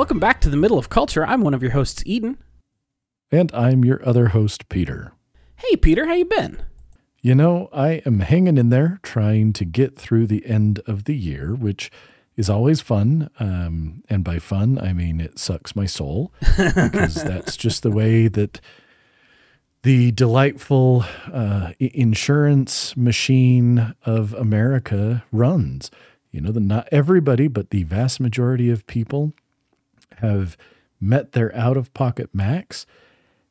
Welcome back to the middle of culture. I'm one of your hosts, Eden. And I'm your other host, Peter. Hey, Peter, how you been? You know, I am hanging in there trying to get through the end of the year, which is always fun. Um, and by fun, I mean it sucks my soul because that's just the way that the delightful uh, insurance machine of America runs. You know, the, not everybody, but the vast majority of people have met their out of pocket max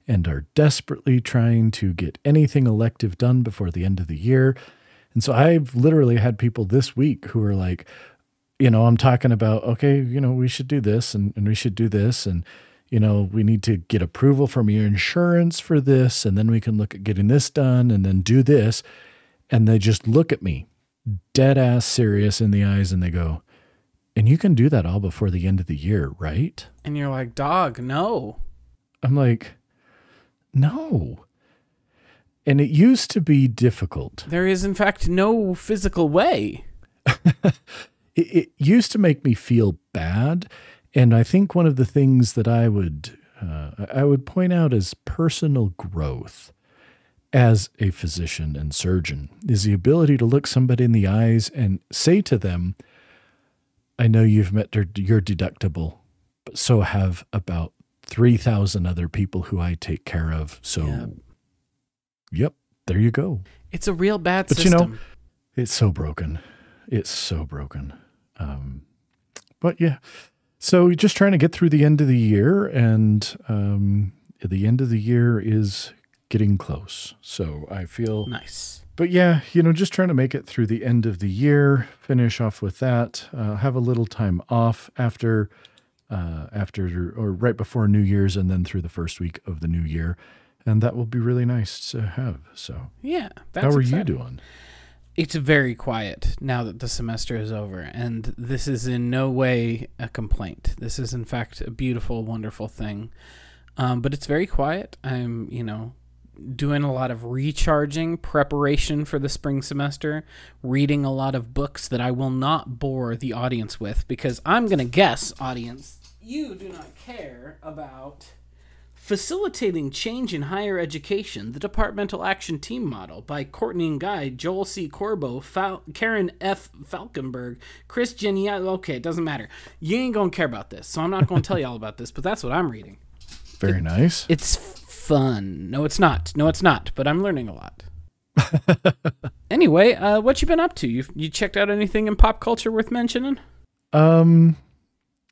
and are desperately trying to get anything elective done before the end of the year. And so I've literally had people this week who are like, you know, I'm talking about, okay, you know, we should do this and, and we should do this. And, you know, we need to get approval from your insurance for this. And then we can look at getting this done and then do this. And they just look at me dead ass serious in the eyes and they go, and you can do that all before the end of the year, right? And you're like, dog, no. I'm like, no. And it used to be difficult. There is, in fact, no physical way. it, it, used to make me feel bad. And I think one of the things that I would uh, I would point out as personal growth as a physician and surgeon is the ability to look somebody in the eyes and say to them, I know you've met your deductible, but so have about 3,000 other people who I take care of. So, yeah. yep, there you go. It's a real bad but system. you know, it's so broken. It's so broken. Um, but yeah, so just trying to get through the end of the year, and um, the end of the year is getting close. So I feel nice but yeah, you know, just trying to make it through the end of the year, finish off with that, uh, have a little time off after, uh, after or right before New Year's, and then through the first week of the new year, and that will be really nice to have. So yeah, how are exciting. you doing? It's very quiet now that the semester is over, and this is in no way a complaint. This is in fact a beautiful, wonderful thing. Um, but it's very quiet. I'm, you know, doing a lot of recharging preparation for the spring semester, reading a lot of books that I will not bore the audience with because I'm going to guess, audience, you do not care about Facilitating Change in Higher Education, the Departmental Action Team Model by Courtney Ngai, Joel C. Corbo, Fal- Karen F. Falkenberg, Chris Geanious. Uh, okay, it doesn't matter. You ain't going to care about this, so I'm not going to tell you all about this, but that's what I'm reading. Very it, nice. It's fun. No, it's not. No, it's not. But I'm learning a lot. anyway, uh, what you been up to? You you checked out anything in pop culture worth mentioning? Um,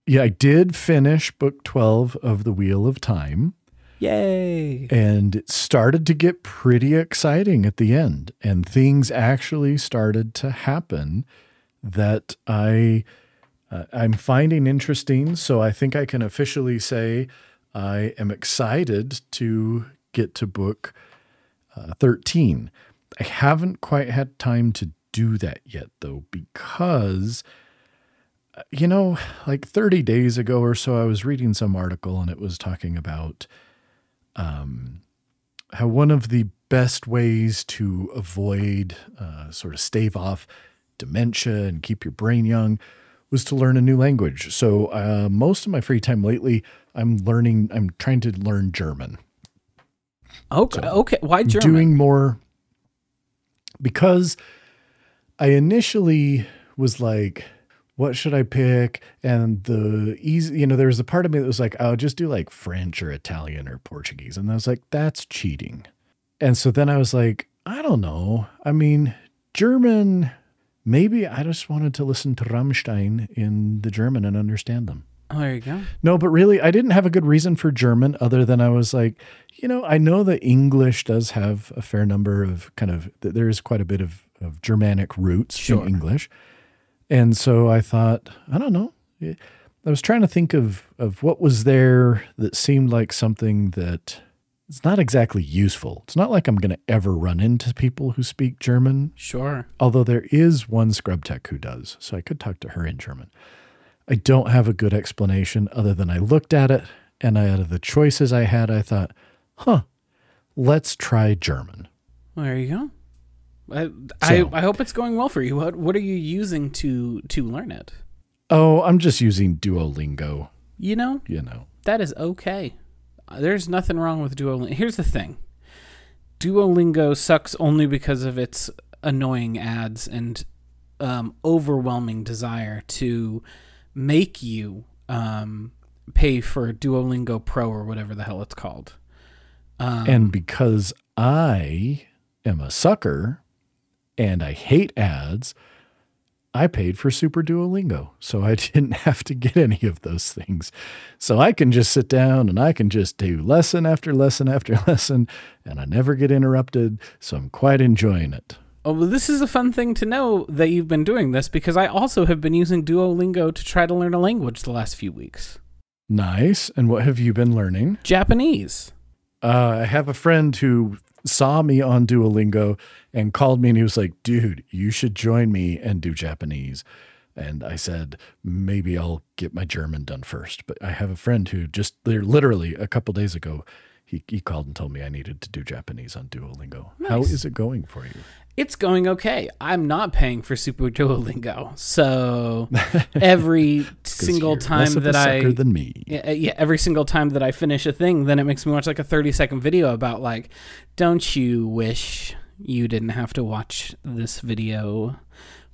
yeah, I did finish book twelve of the Wheel of Time. Yay! And it started to get pretty exciting at the end, and things actually started to happen that I uh, I'm finding interesting. So I think I can officially say I am excited to get to book uh, 13. I haven't quite had time to do that yet, though, because, uh, you know, like 30 days ago or so, I was reading some article and it was talking about um, how one of the best ways to avoid, uh, sort of stave off dementia and keep your brain young was to learn a new language. So uh, most of my free time lately, I'm learning. I'm trying to learn German. Okay. So okay. Why German? Doing more because I initially was like, what should I pick? And the easy, you know, there was a part of me that was like, I'll just do like French or Italian or Portuguese. And I was like, that's cheating. And so then I was like, I don't know. I mean, German maybe I just wanted to listen to Rammstein in the German and understand them. Oh, there you go. No, but really, I didn't have a good reason for German other than I was like, you know, I know that English does have a fair number of kind of, there is quite a bit of, of Germanic roots sure. in English. And so I thought, I don't know. Eh, I was trying to think of, of what was there that seemed like something that it's not exactly useful. It's not like I'm going to ever run into people who speak German. Sure. Although there is one scrub tech who does, so I could talk to her in German. I don't have a good explanation other than I looked at it and I, out of the choices I had, I thought, huh, let's try German. There you go. I, so, I, I hope it's going well for you. What what are you using to to learn it? Oh, I'm just using Duolingo. You know, you know. that is okay. There's nothing wrong with Duolingo. Here's the thing Duolingo sucks only because of its annoying ads and um, overwhelming desire to make you um, pay for Duolingo Pro or whatever the hell it's called. Um, and because I am a sucker and I hate ads, I paid for Super Duolingo. So I didn't have to get any of those things. So I can just sit down and I can just do lesson after lesson after lesson and I never get interrupted. So I'm quite enjoying it. Oh, well, this is a fun thing to know that you've been doing this because I also have been using Duolingo to try to learn a language the last few weeks. Nice. And what have you been learning? Japanese. Uh, I have a friend who saw me on Duolingo and called me and he was like, dude, you should join me and do Japanese. And I said, maybe I'll get my German done first. But I have a friend who just literally a couple days ago, he, he called and told me I needed to do Japanese on Duolingo. How Nice. is it going for you? It's going okay. I'm not paying for Super Duolingo. So every single time that I than me. yeah, uh, yeah, every single time that I finish a thing, then it makes me watch like a 30 second video about like, don't you wish you didn't have to watch this video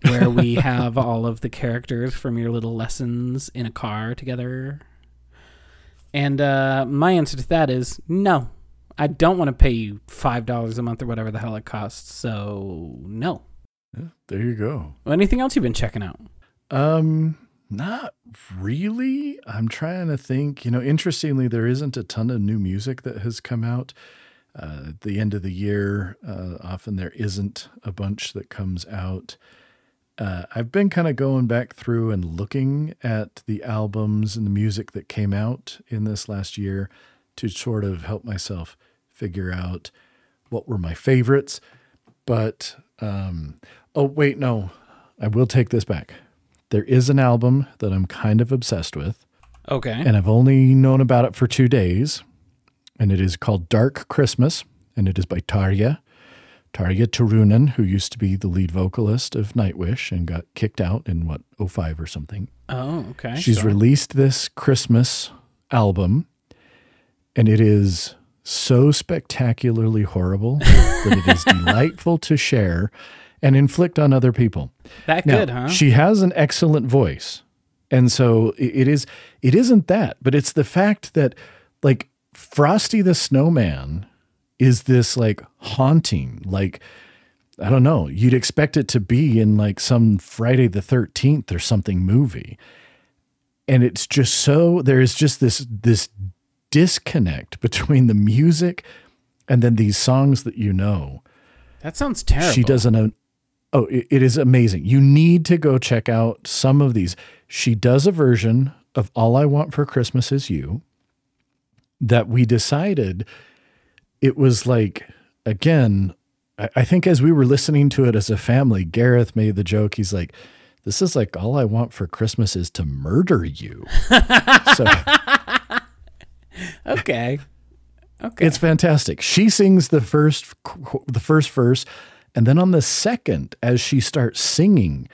where we have all of the characters from your little lessons in a car together? And uh, my answer to that is no. I don't want to pay you five dollars a month or whatever the hell it costs. So no. Yeah, there you go. Anything else you've been checking out? Um, not really. I'm trying to think. You know, interestingly, there isn't a ton of new music that has come out. Uh, at the end of the year, uh, often there isn't a bunch that comes out. Uh, I've been kind of going back through and looking at the albums and the music that came out in this last year to sort of help myself figure out what were my favorites. But, um, oh, wait, no, I will take this back. There is an album that I'm kind of obsessed with, Okay. and I've only known about it for two days, and it is called Dark Christmas, and it is by Tarja. Tarja Turunen, who used to be the lead vocalist of Nightwish and got kicked out in what, 05 or something. oh, okay. She's released this Christmas album, and it is so spectacularly horrible that it is delightful to share and inflict on other people. that Now, good, huh? She has an excellent voice. And so it is it isn't that, but it's the fact that like Frosty the Snowman is this like haunting, like I don't know, you'd expect it to be in like some Friday the 13th or something movie. And it's just so there is just this this disconnect between the music and then these songs that you know. that sounds terrible. She does an oh, it, it is amazing. You need to go check out some of these. She does a version of All I Want for Christmas Is You that we decided it was like again. I, I think as we were listening to it as a family, Gareth made the joke. He's like, "This is like all I want for Christmas is to murder you." so Okay. Okay. It's fantastic. She sings the first the first verse and then on the second as she starts singing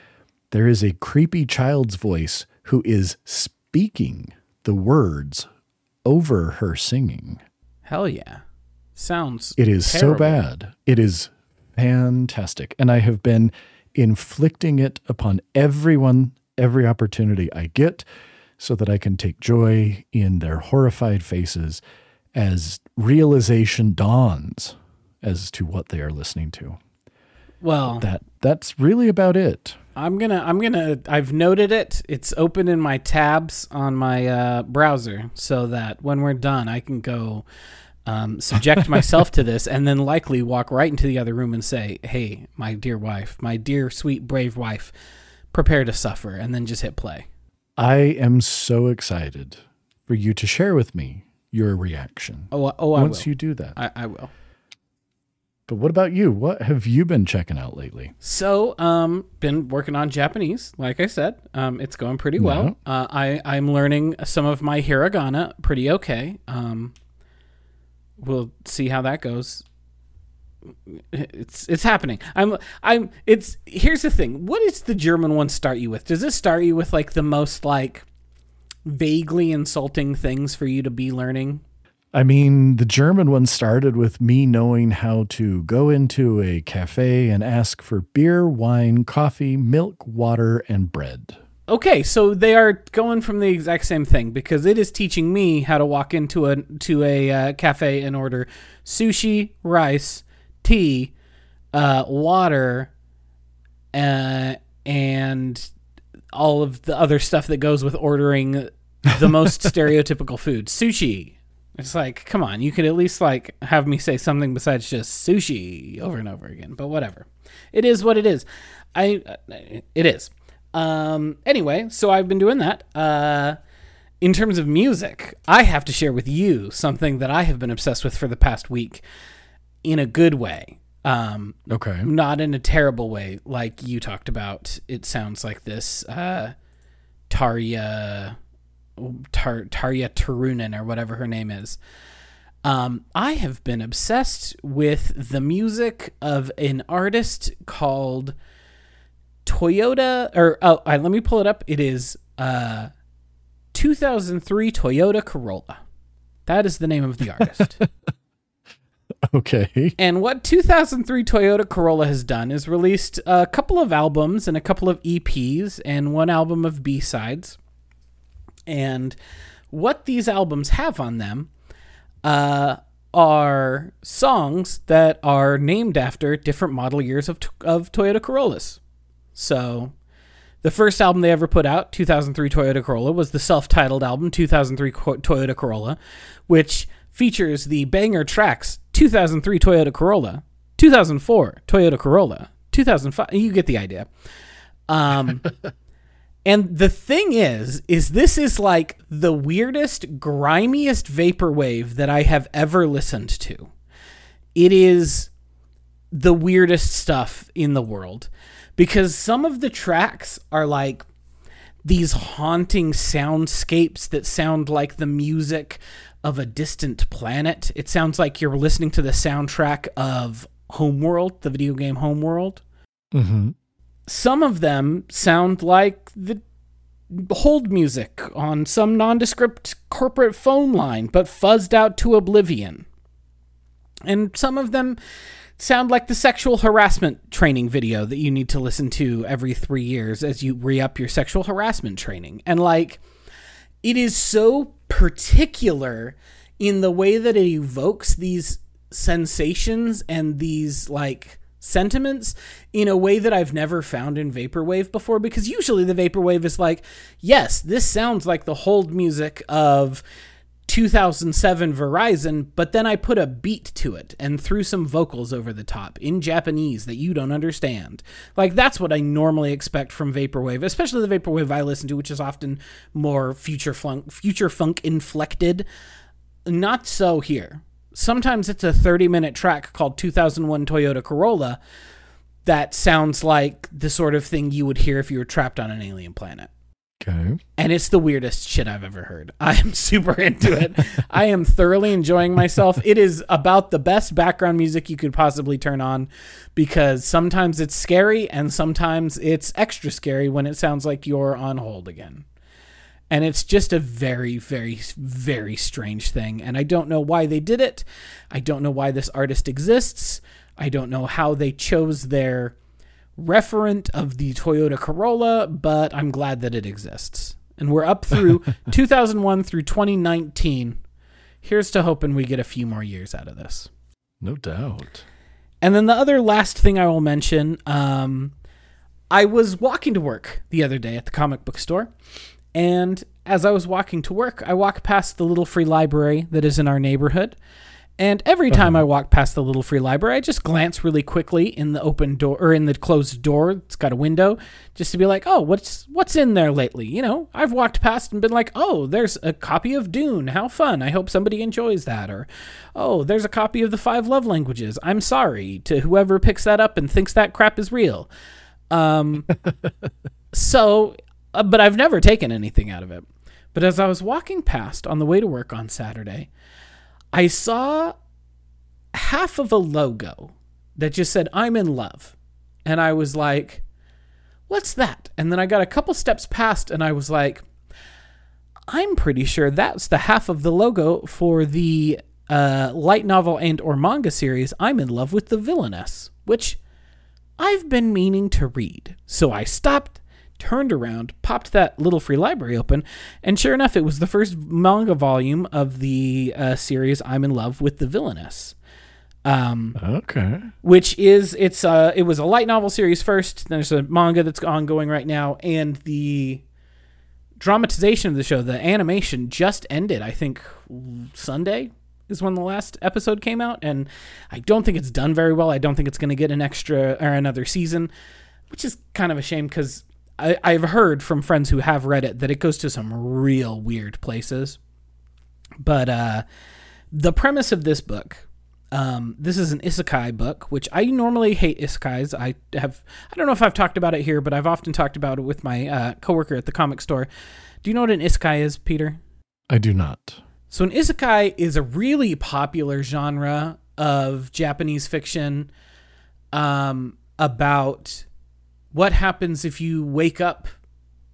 there is a creepy child's voice who is speaking the words over her singing. Hell yeah. Sounds It is so bad. It is fantastic. And I have been inflicting it upon everyone every opportunity I get so that I can take joy in their horrified faces as realization dawns as to what they are listening to. Well, That that's really about it. I'm gonna I'm gonna I've noted it. It's open in my tabs on my uh, browser so that when we're done I can go um, subject myself to this and then likely walk right into the other room and say, Hey, my dear wife, my dear sweet brave wife, prepare to suffer and then just hit play. I am so excited for you to share with me your reaction Oh oh I once will. you do that. I, I will. But what about you? What have you been checking out lately? So, um, been working on Japanese, like I said. Um, it's going pretty well. Uh, I I'm learning some of my hiragana pretty okay. Um, we'll see how that goes. It's it's happening. I'm I'm. It's here's the thing. What does the German one start you with? Does it start you with like the most like vaguely insulting things for you to be learning? I mean, the German one started with me knowing how to go into a cafe and ask for beer, wine, coffee, milk, water, and bread. Okay, so they are going from the exact same thing because it is teaching me how to walk into a to a uh, cafe and order sushi, rice, tea, uh, water, uh, and all of the other stuff that goes with ordering the most stereotypical food, sushi. It's like, come on, you could at least like have me say something besides just sushi over and over again. But whatever, it is what it is. I, it is. Um, anyway, so I've been doing that. Uh, in terms of music, I have to share with you something that I have been obsessed with for the past week in a good way. Um, Okay. not in a terrible way, like you talked about. It sounds like this uh, Tarja, Tar, Tarja Turunen or whatever her name is. Um, I have been obsessed with the music of an artist called Toyota. Or oh, I, let me pull it up. It is uh, 2003 Toyota Corolla. That is the name of the artist. Okay. And what 2003 Toyota Corolla has done is released a couple of albums and a couple of EPs and one album of B-sides. And what these albums have on them uh, are songs that are named after different model years of, of Toyota Corollas. So the first album they ever put out, 2003 Toyota Corolla, was the self titled album, 2003 Co- Toyota Corolla, which features the banger tracks 2003 Toyota Corolla, 2004 Toyota Corolla, 2005. You get the idea. Um, and the thing is, is this is like the weirdest, grimiest vaporwave that I have ever listened to. It is the weirdest stuff in the world because some of the tracks are like these haunting soundscapes that sound like the music of a distant planet. It sounds like you're listening to the soundtrack of Homeworld, the video game Homeworld. Mm-hmm. Some of them sound like the hold music on some nondescript corporate phone line, but fuzzed out to oblivion. And some of them sound like the sexual harassment training video that you need to listen to every three years as you re up your sexual harassment training. And like, it is so particular in the way that it evokes these sensations and these like sentiments in a way that I've never found in vaporwave before because usually the vaporwave is like yes this sounds like the hold music of 2007 Verizon but then I put a beat to it and threw some vocals over the top in Japanese that you don't understand. Like that's what I normally expect from vaporwave especially the vaporwave I listen to which is often more future funk future funk inflected. Not so here. Sometimes it's a 30 minute track called 2001 Toyota Corolla that sounds like the sort of thing you would hear if you were trapped on an alien planet. Okay. And it's the weirdest shit I've ever heard. I am super into it. I am thoroughly enjoying myself. It is about the best background music you could possibly turn on because sometimes it's scary and sometimes it's extra scary when it sounds like you're on hold again. And it's just a very, very, very strange thing. And I don't know why they did it. I don't know why this artist exists. I don't know how they chose their referent of the Toyota Corolla, but I'm glad that it exists. And we're up through 2001 through 2019. Here's to hoping we get a few more years out of this. No doubt. And then the other last thing I will mention um, I was walking to work the other day at the comic book store. And as I was walking to work, I walked past the little free library that is in our neighborhood. And every time I walk past the little free library, I just glance really quickly in the open door or in the closed door. It's got a window, just to be like, "Oh, what's what's in there lately?" You know, I've walked past and been like, "Oh, there's a copy of Dune. How fun! I hope somebody enjoys that." Or, "Oh, there's a copy of the Five Love Languages. I'm sorry to whoever picks that up and thinks that crap is real." Um, so, uh, but I've never taken anything out of it. But as I was walking past on the way to work on Saturday, I saw half of a logo that just said, I'm in love. And I was like, what's that? And then I got a couple steps past and I was like, I'm pretty sure that's the half of the logo for the uh, light novel and or manga series I'm in love with the villainess, which I've been meaning to read. So I stopped, turned around, popped that little free library open, and sure enough, it was the first manga volume of the uh, series I'm in love with the villainess. Um, Okay. which is it's uh it was a light novel series first. There's a manga that's ongoing right now, and the dramatization of the show, the animation just ended. I think Sunday is when the last episode came out, and I don't think it's done very well. I don't think it's going to get an extra or another season, which is kind of a shame because I've heard from friends who have read it that it goes to some real weird places. But uh, the premise of this book um, this is an isekai book, which I normally hate isekais. I have I don't know if I've talked about it here, but I've often talked about it with my uh, coworker at the comic store. Do you know what an isekai is, Peter? I do not. So an isekai is a really popular genre of Japanese fiction um, about what happens if you wake up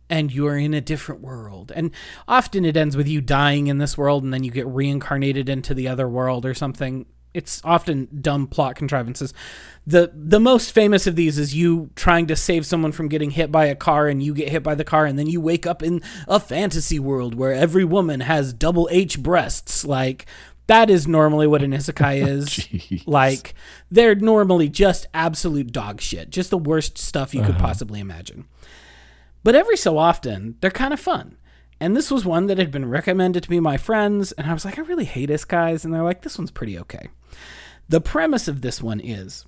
and you're in a different world. And often it ends with you dying in this world and then you get reincarnated into the other world or something. It's often dumb plot contrivances. The the most famous of these is you trying to save someone from getting hit by a car and you get hit by the car and then you wake up in a fantasy world where every woman has double H breasts. Like that is normally what an isekai is. Like they're normally just absolute dog shit, just the worst stuff you could uh-huh. possibly imagine. But every so often, they're kind of fun. And this was one that had been recommended to me by friends, and I was like, I really hate isekais, and they're like, this one's pretty okay. The premise of this one is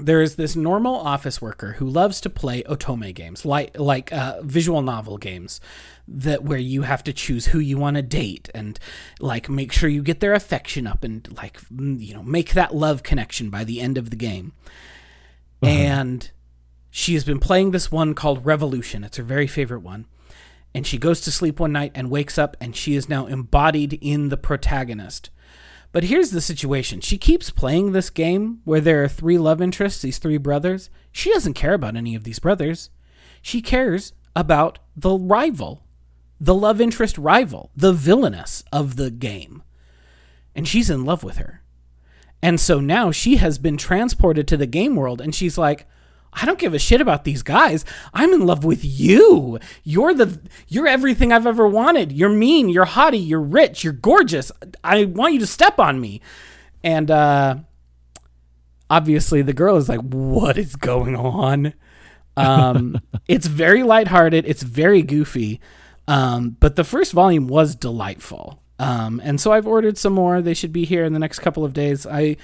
there is this normal office worker who loves to play otome games, like like uh, visual novel games, that where you have to choose who you want to date and like make sure you get their affection up and like you know make that love connection by the end of the game. And she has been playing this one called Revolution. It's her very favorite one. And she goes to sleep one night and wakes up, and she is now embodied in the protagonist. But here's the situation. She keeps playing this game where there are three love interests, these three brothers. She doesn't care about any of these brothers. She cares about the rival, the love interest rival, the villainess of the game. And she's in love with her. And so now she has been transported to the game world and she's like, I don't give a shit about these guys. I'm in love with you. You're the you're everything I've ever wanted. You're mean, you're haughty, you're rich, you're gorgeous. I want you to step on me. And uh obviously the girl is like, "What is going on?" Um it's very lighthearted, it's very goofy. Um but the first volume was delightful. Um and so I've ordered some more. They should be here in the next couple of days. I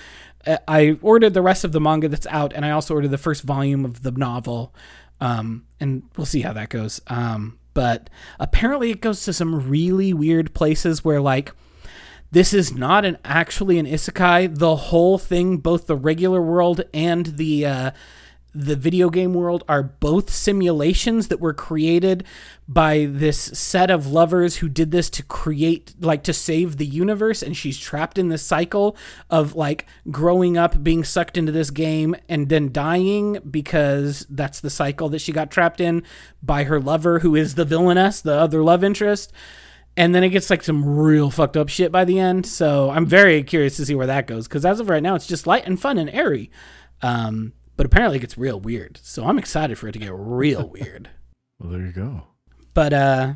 I ordered the rest of the manga that's out, and I also ordered the first volume of the novel. Um, and we'll see how that goes. Um, but apparently, it goes to some really weird places where, like, this is not an actually an isekai. The whole thing, both the regular world and the uh, the video game world, are both simulations that were created by this set of lovers who did this to create, like, to save the universe. And she's trapped in this cycle of like growing up, being sucked into this game, and then dying because that's the cycle that she got trapped in by her lover, who is the villainess, the other love interest and then it gets like some real fucked up shit by the end. So I'm very curious to see where that goes because as of right now, it's just light and fun and airy. Um, but apparently, it gets real weird. So I'm excited for it to get real weird. Well, there you go. But uh,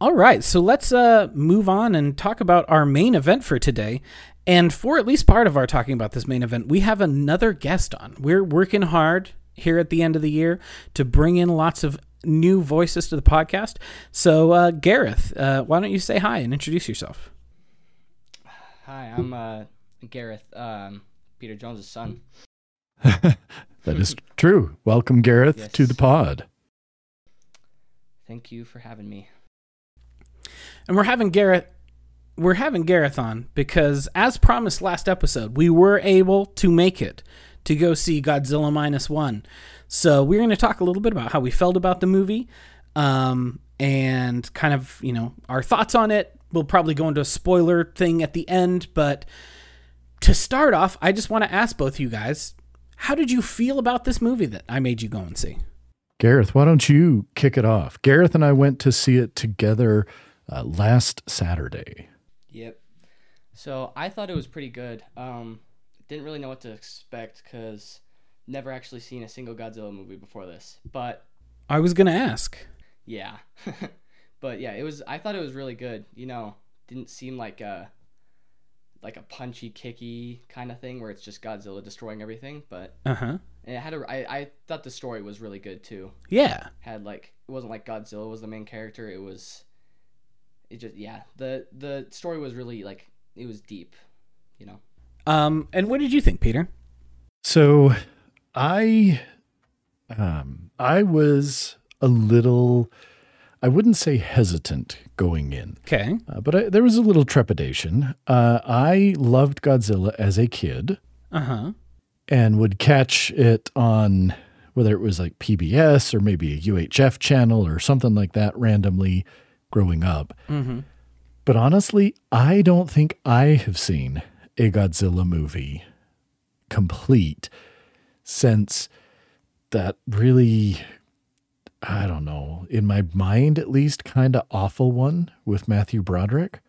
all right, so let's uh move on and talk about our main event for today. And for at least part of our talking about this main event, we have another guest on. We're working hard here at the end of the year to bring in lots of new voices to the podcast. So, uh, Gareth, uh, why don't you say hi and introduce yourself? Hi, I'm uh, Gareth, um, Peter Jones's son. That is true. Welcome, Gareth, to the pod. Thank you for having me. And we're having Gareth we're having Gareth on because as promised last episode, we were able to make it to go see Godzilla minus one. So we're gonna talk a little bit about how we felt about the movie, um, and kind of, you know, our thoughts on it. We'll probably go into a spoiler thing at the end, but to start off, I just want to ask both you guys, how did you feel about this movie that I made you go and see? Gareth, why don't you kick it off? Gareth and I went to see it together uh, last Saturday. Yep. So I thought it was pretty good. Um, didn't really know what to expect because never actually seen a single Godzilla movie before this. But I was gonna ask. yeah, but yeah, it was. I thought it was really good. You know, didn't seem like a like a punchy, kicky kind of thing where it's just Godzilla destroying everything. But Uh huh. and it had a. I, I thought the story was really good too. Yeah. Had like it wasn't like Godzilla was the main character. It was. It just yeah the the story was really like it was deep, you know. Um. And what did you think, Peter? So I um I was a little I wouldn't say hesitant going in, Okay. uh, but I, there was a little trepidation. Uh, I loved Godzilla as a kid Uh huh. and would catch it on whether it was like PBS or maybe a UHF channel or something like that randomly growing up. Mm-hmm. But honestly, I don't think I have seen a Godzilla movie complete since that really, I don't know, in my mind at least, kind of awful one with Matthew Broderick.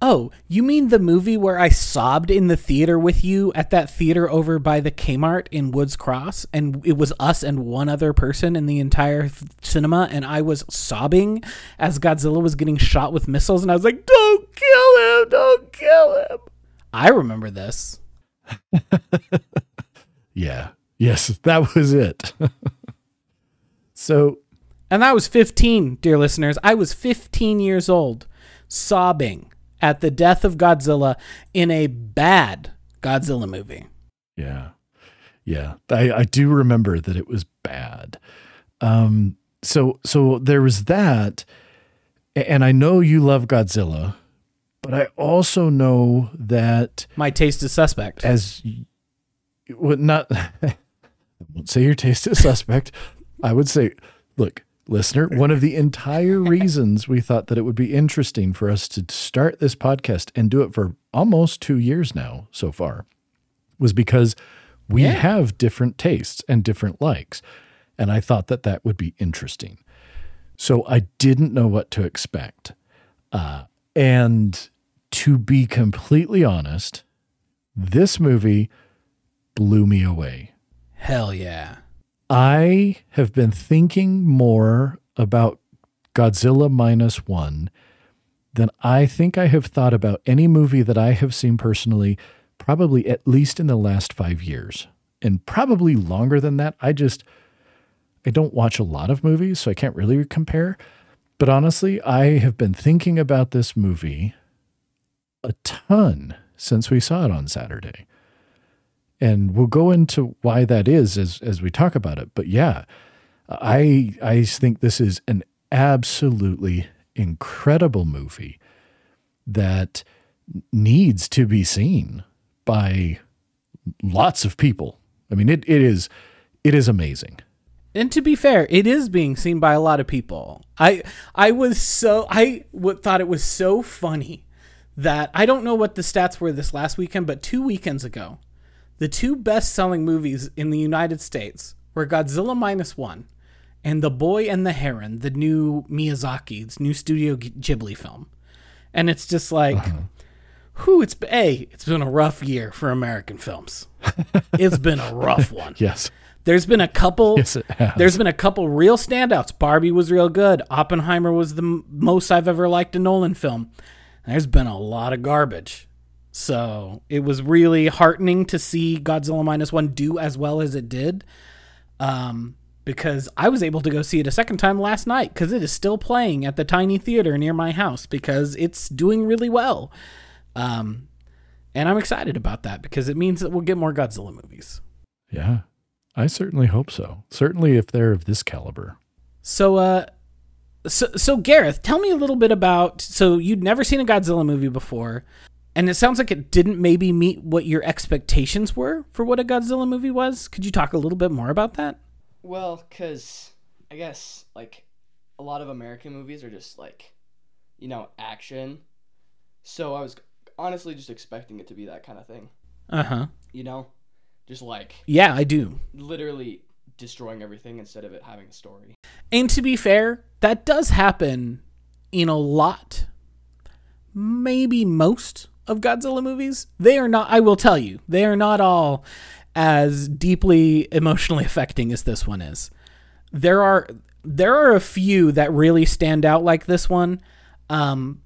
Oh, you mean the movie where I sobbed in the theater with you at that theater over by the Kmart in Woods Cross, and it was us and one other person in the entire th- cinema, and I was sobbing as Godzilla was getting shot with missiles, and I was like, "Don't kill him! Don't kill him!" I remember this. Yeah. Yes, that was it. so, And I was 15, dear listeners. I was 15 years old, sobbing at the death of Godzilla in a bad Godzilla movie. yeah. Yeah. I, I do remember that it was bad. Um, so so there was that. And I know you love Godzilla, but I also know that My taste is suspect. as well, not I won't say your taste is suspect. I would say, look, listener, one of the entire reasons we thought that it would be interesting for us to start this podcast and do it for almost two years now so far was because we Yeah. have different tastes and different likes. And I thought that that would be interesting. So I didn't know what to expect. Uh, and to be completely honest, this movie blew me away. Hell yeah. I have been thinking more about Godzilla minus one than I think I have thought about any movie that I have seen personally, probably at least in the last five years, and probably longer than that. I just, I don't watch a lot of movies, so I can't really compare. But honestly, I have been thinking about this movie a ton since we saw it on Saturday and we'll go into why that is as as we talk about it. But yeah, I I think this is an absolutely incredible movie that needs to be seen by lots of people. I mean, it, it is it is amazing. And to be fair, it is being seen by a lot of people. I I was so I w- thought it was so funny that I don't know what the stats were this last weekend, but two weekends ago, the two best-selling movies in the United States were Godzilla minus one and The Boy and the Heron, the new Miyazaki's new Studio Ghibli film. And it's just like, uh-huh. whew, it's a it's been a rough year for American films. it's been a rough one. Yes. There's been a couple. Yes. There's been a couple real standouts. Barbie was real good. Oppenheimer was the m- most I've ever liked a Nolan film. There's been a lot of garbage. So it was really heartening to see Godzilla minus one do as well as it did. Um, because I was able to go see it a second time last night because it is still playing at the tiny theater near my house because it's doing really well. Um, and I'm excited about that because it means that we'll get more Godzilla movies. Yeah. I certainly hope so. Certainly if they're of this caliber. So, uh, so, so Gareth, tell me a little bit about. So you'd never seen a Godzilla movie before, and it sounds like it didn't maybe meet what your expectations were for what a Godzilla movie was. Could you talk a little bit more about that? Well, cause I guess like a lot of American movies are just like, you know, action. So I was honestly just expecting it to be that kind of thing. Uh huh. You know, just like Yeah, I do. literally destroying everything instead of it having a story. And to be fair, that does happen in a lot maybe most of Godzilla movies. They are not, I will tell you, they are not all as deeply emotionally affecting as this one is. There are there are a few that really stand out like this one. Um,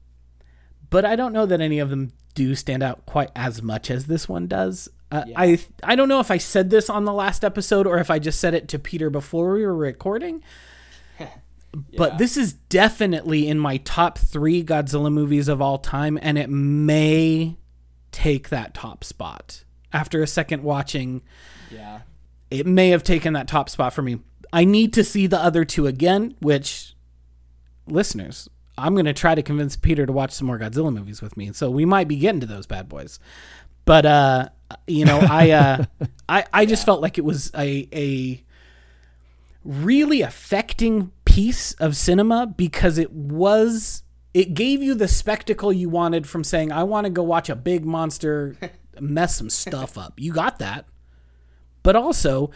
but I don't know that any of them do stand out quite as much as this one does. Uh, Yeah. I I don't know if I said this on the last episode or if I just said it to Peter before we were recording. But Yeah. this is definitely in my top three Godzilla movies of all time, and it may take that top spot. After a second watching, Yeah. it may have taken that top spot for me. I need to see the other two again, which listeners, I'm going to try to convince Peter to watch some more Godzilla movies with me. So we might be getting to those bad boys. But uh you know, I uh I I just felt like it was a a really affecting piece of cinema because it was it gave you the spectacle you wanted from saying I want to go watch a big monster mess some stuff up. You got that but also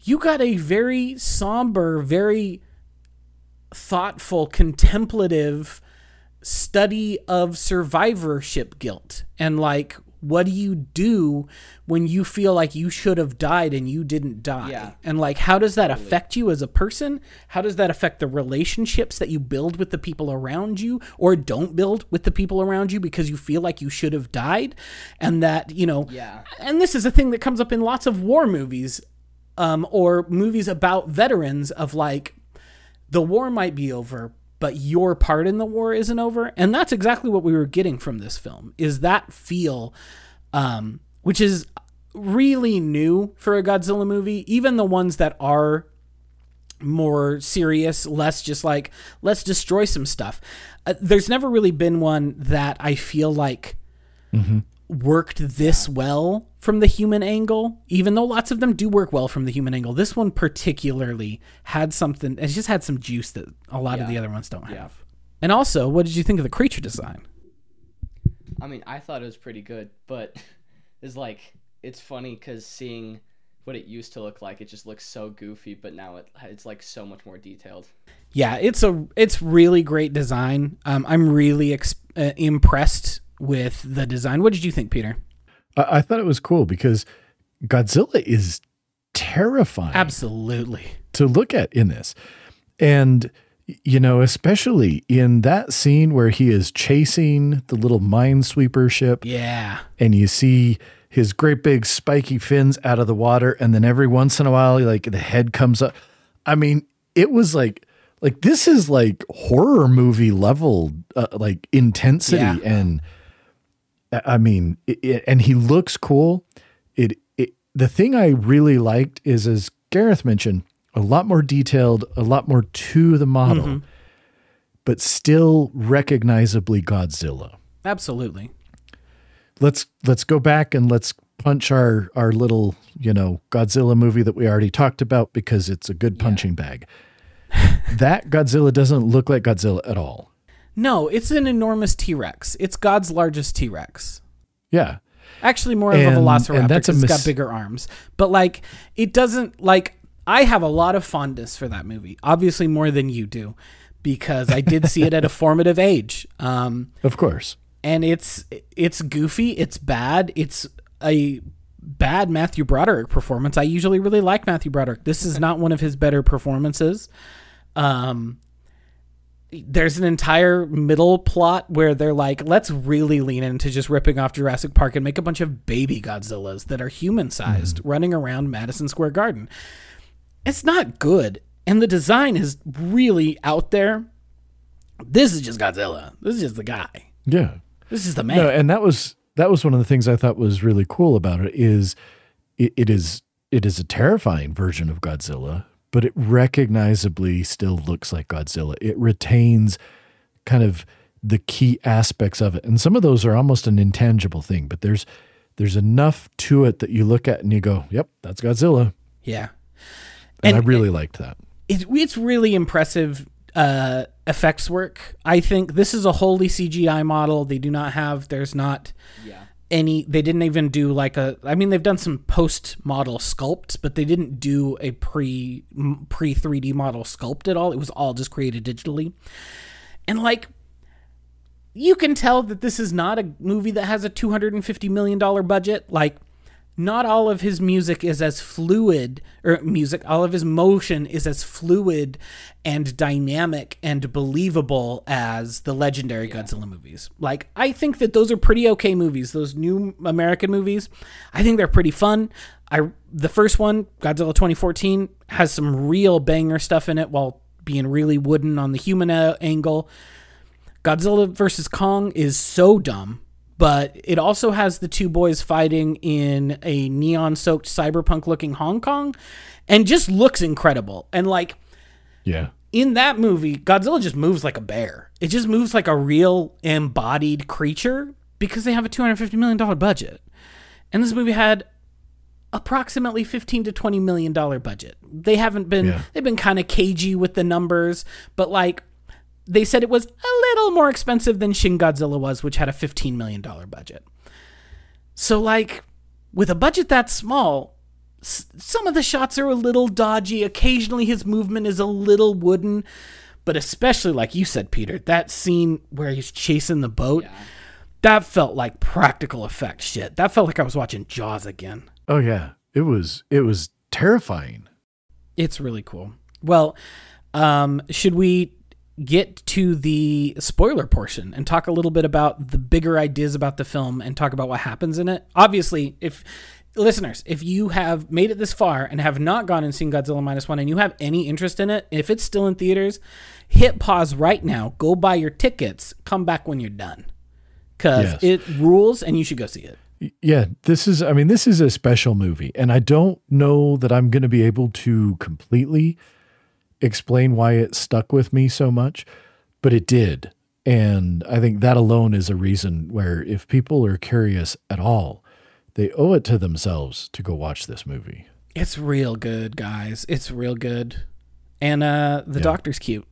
you got a very somber, very thoughtful, contemplative study of survivorship guilt and like what do you do when you feel like you should have died and you didn't die Yeah. and like how does that affect you as a person how does that affect the relationships that you build with the people around you or don't build with the people around you because you feel like you should have died and that you know Yeah. and this is a thing that comes up in lots of war movies um, or movies about veterans of like the war might be over but your part in the war isn't over. And that's exactly what we were getting from this film is that feel um, which is really new for a godzilla movie. Even the ones that are more serious, less just like let's destroy some stuff. Uh, there's never really been one that I feel like worked this well from the human angle, even though lots of them do work well from the human angle. This one particularly had something, it just had some juice that a lot of the other ones don't Yeah. have. And also, what did you think of the creature design? I mean, I thought it was pretty good, but it's like it's funny because seeing what it used to look like, it just looks so goofy, but now it it's like so much more detailed. Yeah, it's a it's really great design. Um, I'm really ex- uh, impressed with the design. What did you think, Peter? I, I thought it was cool because Godzilla is terrifying Absolutely. to look at in this. And, you know, especially in that scene where he is chasing the little minesweeper ship Yeah. and you see his great big spiky fins out of the water. And then every once in a while, like the head comes up. I mean, it was like, like this is like horror movie level, uh, like intensity. Yeah. And I mean, it, it- and he looks cool. It, it, the thing I really liked is, as Gareth mentioned, a lot more detailed, a lot more to the model, mm-hmm. but still recognizably Godzilla Absolutely. let's let's go back and let's punch our our little you know Godzilla movie that we already talked about because it's a good punching bag. that Godzilla doesn't look like Godzilla at all. No, it's an enormous T Rex. It's God's largest T Rex. Yeah. Actually, more of a velociraptor and that's a 'cause it's mis- got bigger arms. But like, it doesn't like. I have a lot of fondness for that movie. Obviously, more than you do, because I did see it at a formative age. Um, Of course. and it's it's goofy. It's bad. It's a bad Matthew Broderick performance. I usually really like Matthew Broderick. This is not one of his better performances. Um, there's an entire middle plot where they're like, let's really lean into just ripping off Jurassic Park and make a bunch of baby Godzillas that are human sized mm-hmm. running around Madison Square Garden. It's not good. And the design is really out there. This is just Godzilla. This is just the guy. Yeah. This is the man. No, and that was that was one of the things I thought was really cool about it is it, it is it is a terrifying version of Godzilla, but it recognizably still looks like Godzilla. It retains kind of the key aspects of it. And some of those are almost an intangible thing, but there's there's enough to it that you look at and you go, "Yep, that's Godzilla." yeah. And, And- I really liked that. It, it's really impressive uh, effects work. I think this is a wholly CGI model. They do not have, there's not Yeah. Any, they didn't even do like a, I mean, they've done some post model sculpts, but they didn't do a pre, pre 3D model sculpt at all. It was all just created digitally. And like, you can tell that this is not a movie that has a $250 million budget. Like, not all of his music is as fluid, or music, all of his motion is as fluid and dynamic and believable as the legendary Godzilla movies. Like, I think that those are pretty okay movies. Those new American movies, I think they're pretty fun. I the first one, Godzilla 2014, has some real banger stuff in it while being really wooden on the human uh, angle. Godzilla versus Kong is so dumb, but it also has the two boys fighting in a neon soaked cyberpunk looking Hong Kong and just looks incredible. And like Yeah. in that movie, Godzilla just moves like a bear. It just moves like a real embodied creature because they have a $250 million budget. And this movie had approximately 15 to 20 million dollar budget. They haven't been Yeah. they've been kind of cagey with the numbers, but like they said it was a little more expensive than Shin Godzilla was, which had a 15 million dollar budget. So like with a budget that small, s- some of the shots are a little dodgy. Occasionally his movement is a little wooden, but especially like you said Peter, that scene where he's chasing the boat, that felt like practical effect shit. That felt like I was watching Jaws again. Oh yeah. It was it was terrifying. It's really cool. Well, um, should we get to the spoiler portion and talk a little bit about the bigger ideas about the film and talk about what happens in it? Obviously, if listeners, if you have made it this far and have not gone and seen Godzilla minus one and you have any interest in it, if it's still in theaters, hit pause right now, go buy your tickets, come back when you're done. Because Yes. it rules and you should go see it. Yeah, this is I mean this is a special movie and I don't know that I'm going to be able to completely explain why it stuck with me so much, but it did. And I think that alone is a reason where if people are curious at all, they owe it to themselves to go watch this movie. It's real good, guys. It's real good. And uh the Yeah. doctor's cute.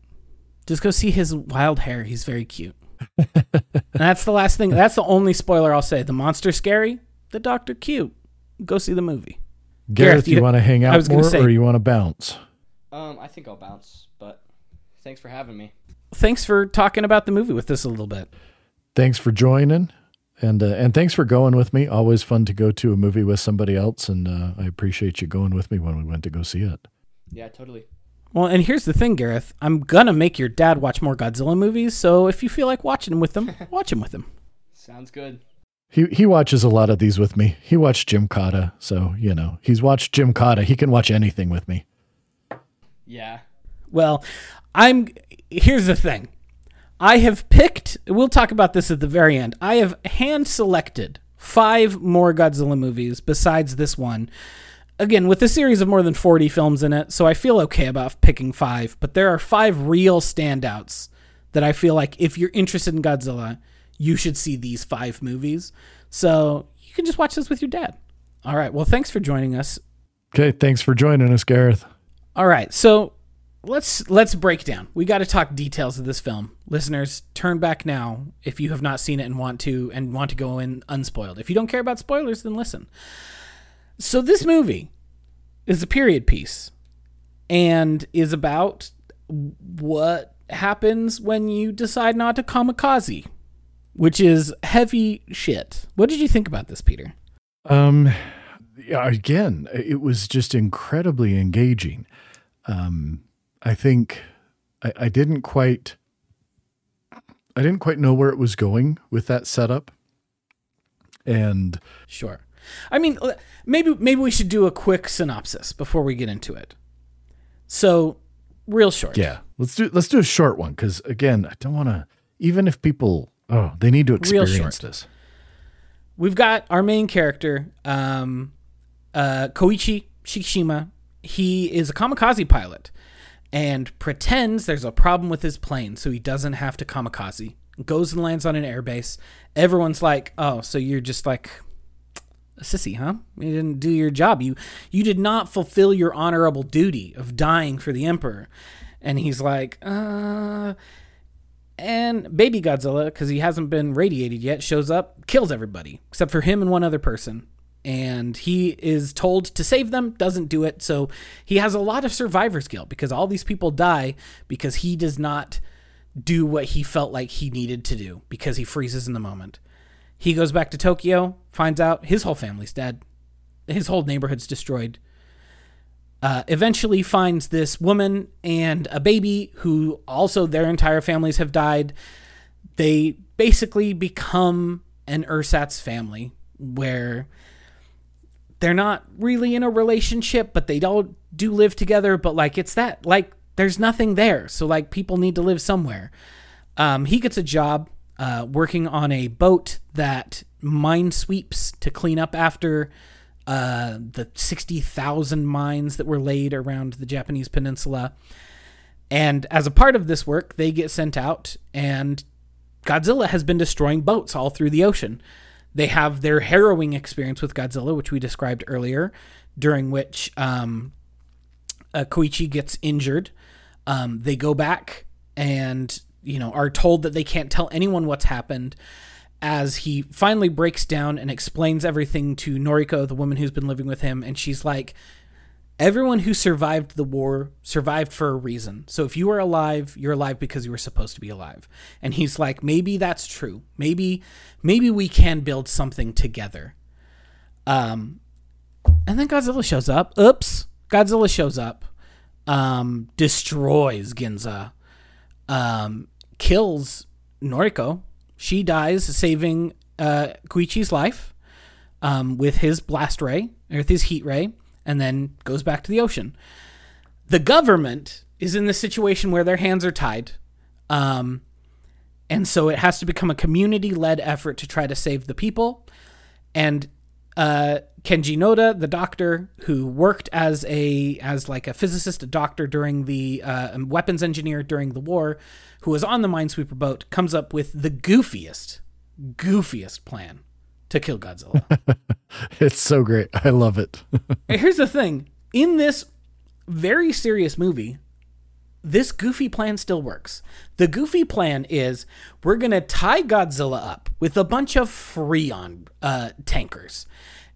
Just go see his wild hair. He's very cute. and that's the last thing. That's the only spoiler I'll say. The monster scary, the doctor cute. Go see the movie. Gareth, Gareth, you, you- want to hang out more say- or you want to bounce? Um, I think I'll bounce, but thanks for having me. Thanks for talking about the movie with us a little bit. Thanks for joining. And, uh, and thanks for going with me. Always fun to go to a movie with somebody else. And uh, I appreciate you going with me when we went to go see it. Yeah, totally. Well, and here's the thing, Gareth. I'm gonna make your dad watch more Godzilla movies. So if you feel like watching them with him, watch them with him. Sounds good. He he watches a lot of these with me. He watched Jim Cotta, so you know he's watched Jim Cotta. He can watch anything with me. Yeah. Well, I'm. Here's the thing. I have picked. We'll talk about this at the very end. I have hand selected five more Godzilla movies besides this one. Again, with a series of more than 40 films in it, so I feel okay about picking five. But there are five real standouts that I feel like if you're interested in Godzilla, you should see these five movies. So you can just watch this with your dad. All right. Well, thanks for joining us. Okay, thanks for joining us, Gareth. All right, so let's let's break down. We got to talk details of this film. Listeners, turn back now if you have not seen it and want to and want to go in unspoiled. If you don't care about spoilers, then listen. So this movie is a period piece and is about what happens when you decide not to kamikaze, which is heavy shit. What did you think about this, Peter? Um, again, it was just incredibly engaging. Um, I think I, I didn't quite, I didn't quite know where it was going with that setup, and Sure. I mean, maybe maybe we should do a quick synopsis before we get into it. So, real short. yeah, let's do let's do a short one because again, I don't want to. Even if people, oh, they need to experience this. We've got our main character, um, uh, Koichi Shikishima. He is a kamikaze pilot and pretends there's a problem with his plane, so he doesn't have to kamikaze. Goes and lands on an airbase. Everyone's like, "Oh, so you're just like a sissy, huh? You didn't do your job. You you did not fulfill your honorable duty of dying for the emperor." And he's like, "Uh." And baby Godzilla, because he hasn't been radiated yet, shows up, kills everybody except for him and one other person. And he is told to save them, doesn't do it. So he has a lot of survivor's guilt because all these people die because he does not do what he felt like he needed to do because he freezes in the moment. He goes back to Tokyo, finds out his whole family's dead, his whole neighborhood's destroyed. Uh, eventually finds this woman and a baby who also their entire families have died. They basically become an ersatz family where they're not really in a relationship, but they all do live together. But like it's that like there's nothing there, so like people need to live somewhere. Um, he gets a job uh, working on a boat that mine sweeps to clean up after uh, the 60,000 mines that were laid around the Japanese peninsula. And as a part of this work, they get sent out, and Godzilla has been destroying boats all through the ocean. They have their harrowing experience with Godzilla, which we described earlier, during which um, uh, Koichi gets injured. Um, they go back and you know are told that they can't tell anyone what's happened as he finally breaks down and explains everything to Noriko, the woman who's been living with him, and she's like, Everyone who survived the war survived for a reason. So if you are alive, you're alive because you were supposed to be alive. And he's like, maybe that's true. Maybe maybe we can build something together. Um and then Godzilla shows up. Oops. Godzilla shows up. Um destroys Ginza. Um kills Noriko she dies saving uh, life um, with his blast ray, or with his heat ray, and then goes back to the ocean. The government is in the situation where their hands are tied. Um, and so it has to become a community led effort to try to save the people. And uh, Kenji Noda, the doctor who worked as a as like a physicist, a doctor during the uh, weapons engineer during the war, who was on the Minesweeper boat, comes up with the goofiest, goofiest plan to kill Godzilla. it's so great. I love it. Here's the thing in this very serious movie, this goofy plan still works. The goofy plan is we're going to tie Godzilla up with a bunch of Freon uh, tankers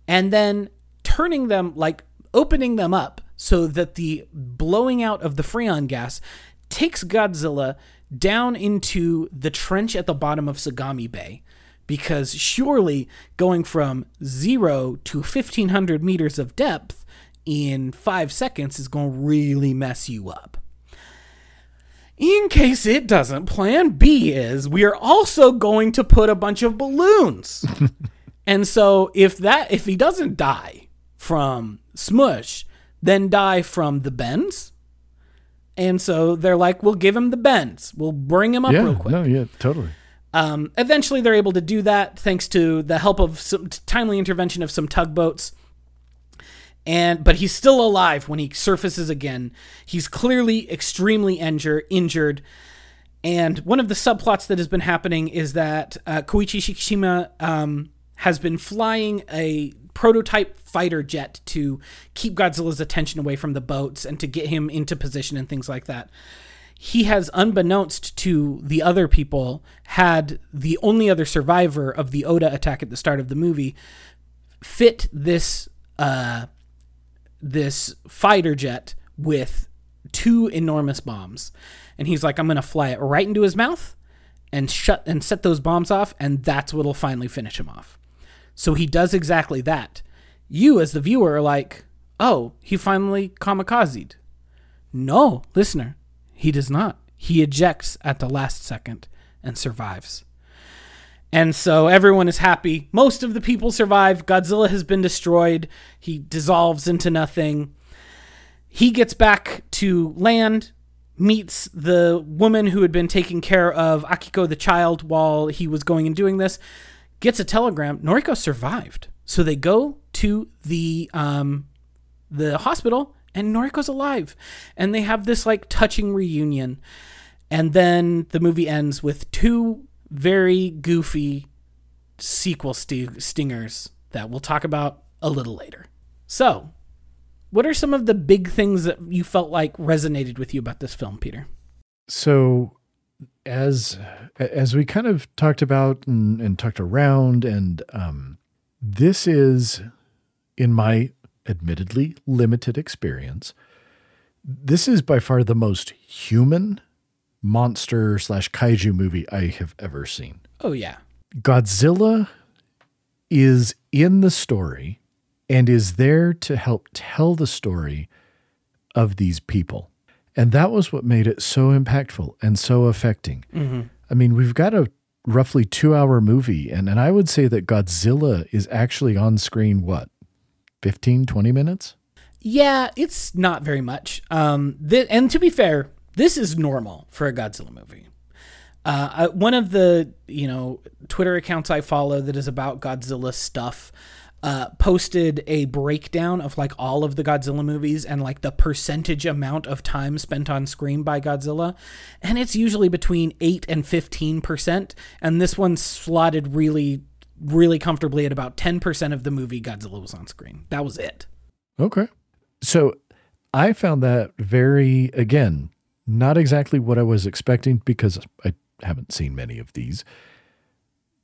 and then turning them, like opening them up so that the blowing out of the Freon gas takes Godzilla down into the trench at the bottom of Sagami Bay. Because surely going from zero to 1500 meters of depth in five seconds is going to really mess you up. In case it doesn't, plan B is we are also going to put a bunch of balloons. and so if that if he doesn't die from smush, then die from the bends, and so they're like, we'll give him the bends. We'll bring him up yeah, real quick. No, yeah, totally. Um, eventually, they're able to do that thanks to the help of some timely intervention of some tugboats. And but he's still alive when he surfaces again. He's clearly extremely injure, injured. And one of the subplots that has been happening is that uh, Koichi Shikishima um, has been flying a prototype fighter jet to keep Godzilla's attention away from the boats and to get him into position and things like that. He has, unbeknownst to the other people, had the only other survivor of the Oda attack at the start of the movie fit this uh, this fighter jet with two enormous bombs, and he's like, "I'm gonna fly it right into his mouth." And shut and set those bombs off, and that's what'll finally finish him off. So he does exactly that. You, as the viewer, are like, oh, he finally kamikazed. No, listener, he does not. He ejects at the last second and survives. And so everyone is happy. Most of the people survive. Godzilla has been destroyed. He dissolves into nothing. He gets back to land, meets the woman who had been taking care of Akiko the child while he was going and doing this gets a telegram. Noriko survived, so they go to the um, the hospital, and Noriko's alive, and they have this like touching reunion, and then the movie ends with two very goofy sequel st- stingers that we'll talk about a little later. So, what are some of the big things that you felt like resonated with you about this film, Peter? So, as as we kind of talked about and, and talked around, and um, this is, in my admittedly limited experience, this is by far the most human monster slash kaiju movie I have ever seen. Oh yeah. Godzilla is in the story and is there to help tell the story of these people. And that was what made it so impactful and so affecting. Mm-hmm. I mean, we've got a roughly two hour movie, and, and I would say that Godzilla is actually on screen, what, 15, 20 minutes? Yeah, it's not very much. Um, th- and to be fair, this is normal for a Godzilla movie. Uh, I, one of the you know Twitter accounts I follow that is about Godzilla stuff uh, posted a breakdown of like all of the Godzilla movies and like the percentage amount of time spent on screen by Godzilla, and it's usually between eight and fifteen percent, and this one slotted really, really comfortably at about ten percent of the movie Godzilla was on screen. That was it. Okay. So I found that very, again, not exactly what I was expecting because I haven't seen many of these.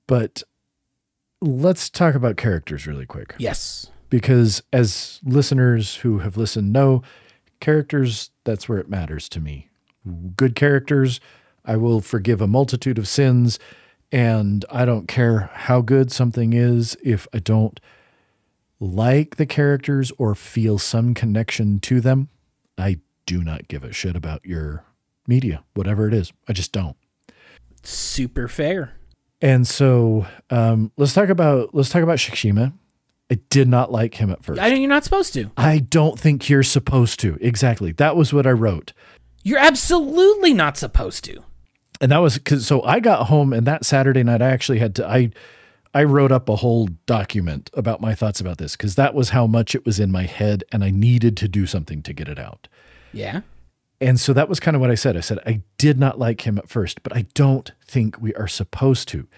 But let's talk about characters really quick. Yes. Because as listeners who have listened know, characters, that's where it matters to me. Good characters, I will forgive a multitude of sins. And I don't care how good something is if I don't like the characters or feel some connection to them, I do not give a shit about your media, whatever it is. I just don't. Super fair. And so um, let's talk about let's talk about Shikishima. I did not like him at first. I you're not supposed to. I don't think you're supposed to. Exactly. That was what I wrote. You're absolutely not supposed to. And that was cuz so I got home and that Saturday night I actually had to I I wrote up a whole document about my thoughts about this cuz that was how much it was in my head and I needed to do something to get it out. Yeah. And so that was kind of what I said. I said, I did not like him at first, but I don't think we are supposed to.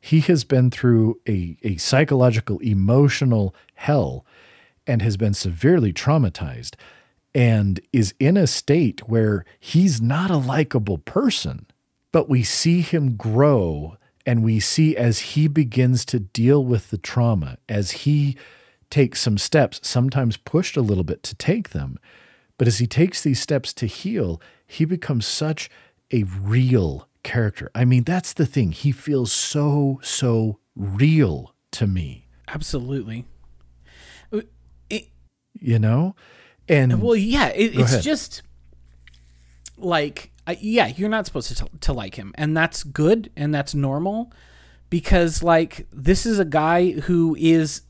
He has been through a, a psychological, emotional hell and has been severely traumatized and is in a state where he's not a likable person. But we see him grow and we see as he begins to deal with the trauma, as he takes some steps, sometimes pushed a little bit to take them. But as he takes these steps to heal, he becomes such a real character. I mean, that's the thing. He feels so, so real to me, Absolutely. Uh, it, you know? And well, yeah, it, it's ahead. just like, I, yeah, you're not supposed to, to like him. And that's good and that's normal because, like, this is a guy who is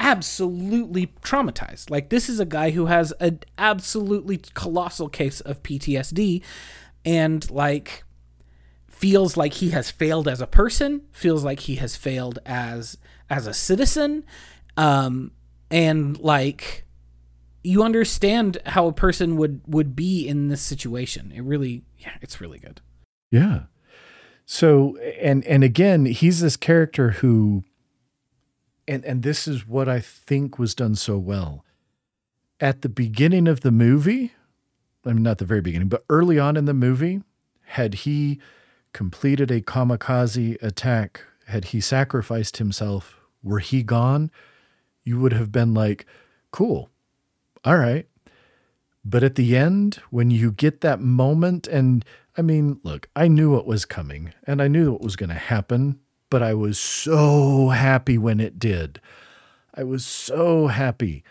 absolutely traumatized. Like, this is a guy who has an absolutely colossal case of PTSD and, like, feels like he has failed as a person, feels like he has failed as as a citizen, um, and like you understand how a person would would be in this situation. It really, yeah, it's really good. Yeah. So and and again, he's this character who and and this is what I think was done so well. At the beginning of the movie, I mean not the very beginning, but early on in the movie, had he completed a kamikaze attack, had he sacrificed himself, were he gone, you would have been like, cool. All right. But at the end, when you get that moment, and I mean, look, I knew what was coming and I knew what was going to happen, but I was so happy when it did. I was so happy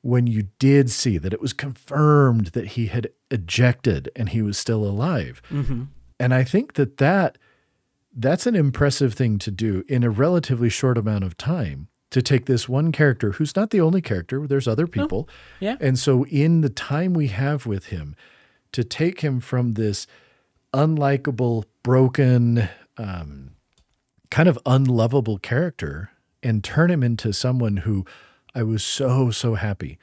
when you did see that it was confirmed that he had ejected and he was still alive. Mm-hmm. And I think that that that's an impressive thing to do in a relatively short amount of time to take this one character who's not the only character there's other people yeah. and so in the time we have with him to take him from this unlikable broken um, kind of unlovable character and turn him into someone who i was so so happy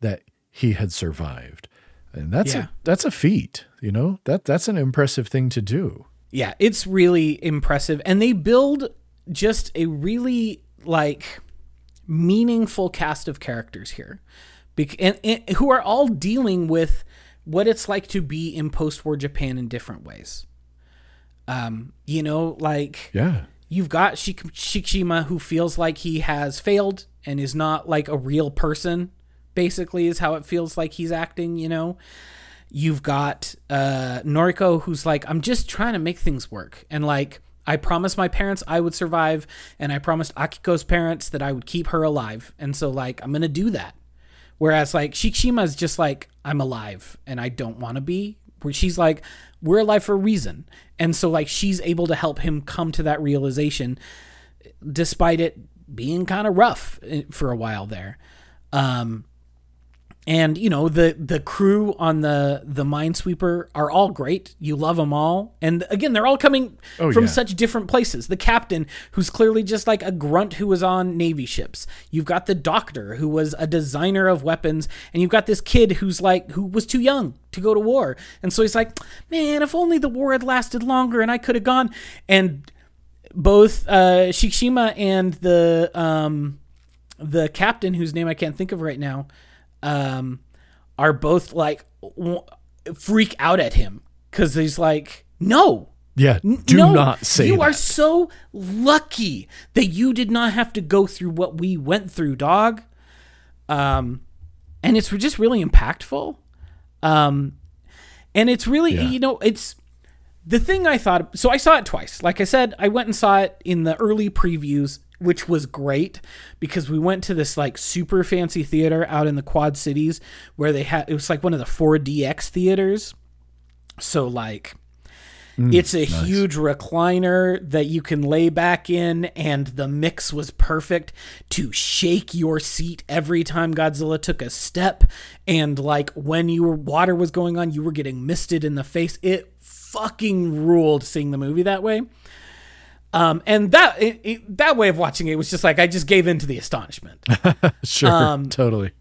that he had survived and that's Yeah. a that's a feat you know that that's an impressive thing to do Yeah, it's really impressive. And they build just a really like meaningful cast of characters here. Bec- and, and who are all dealing with what it's like to be in post-war Japan in different ways. Um, you know, like yeah you've got Shik- Shikishima who feels like he has failed and is not like a real person basically is how it feels like he's acting you know You've got uh, Noriko, who's like, I'm just trying to make things work. And like, I promised my parents I would survive, and I promised Akiko's parents that I would keep her alive. And so, like, I'm to do that. Whereas, like, Shikishima is just like, I'm alive and I don't want to be. Where she's like, we're alive for a reason. And so, like, she's able to help him come to that realization despite it being kind of rough eh, for a while there. Um, and you know the the crew on the the minesweeper are all great. You love them all. And again they're all coming Oh, from yeah. such different places. The captain who's clearly just like a grunt who was on navy ships. You've got the doctor who was a designer of weapons. And you've got this kid who's like who was too young to go to war. And so he's like man if only the war had lasted longer and i could have gone. And both uh shikishima and the um the captain whose name I can't think of right now um are both like w- freak out at him cuz he's like no Yeah. Do no, not say you that. are so lucky that you did not have to go through what we went through dog um and it's just really impactful um and it's really Yeah. you know it's the thing I thought so I saw it twice. Like I said, I went and saw it in the early previews, which was great because we went to this like super fancy theater out in the Quad Cities where they had it was like one of the 4DX theaters. So like mm, it's a huge recliner that you can lay back in, and the mix was perfect to shake your seat every time Godzilla took a step. And like when your water was going on, you were getting misted in the face. It fucking ruled seeing the movie that way. Um, and that it, it, that way of watching it was just like I just gave in to the astonishment. sure. um, totally.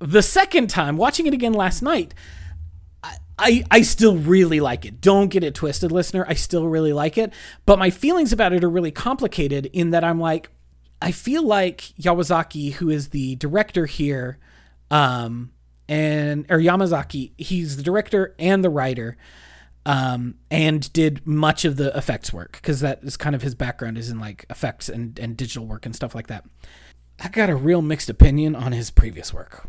the second time watching it again last night I, I i still really like it don't get it twisted listener i still really like it but my feelings about it are really complicated in that i'm like i feel like yawazaki who is the director here um and or yamazaki he's the director and the writer um, and did much of the effects work because that is kind of his background is in like effects and, and digital work and stuff like that. I got a real mixed opinion on his previous work.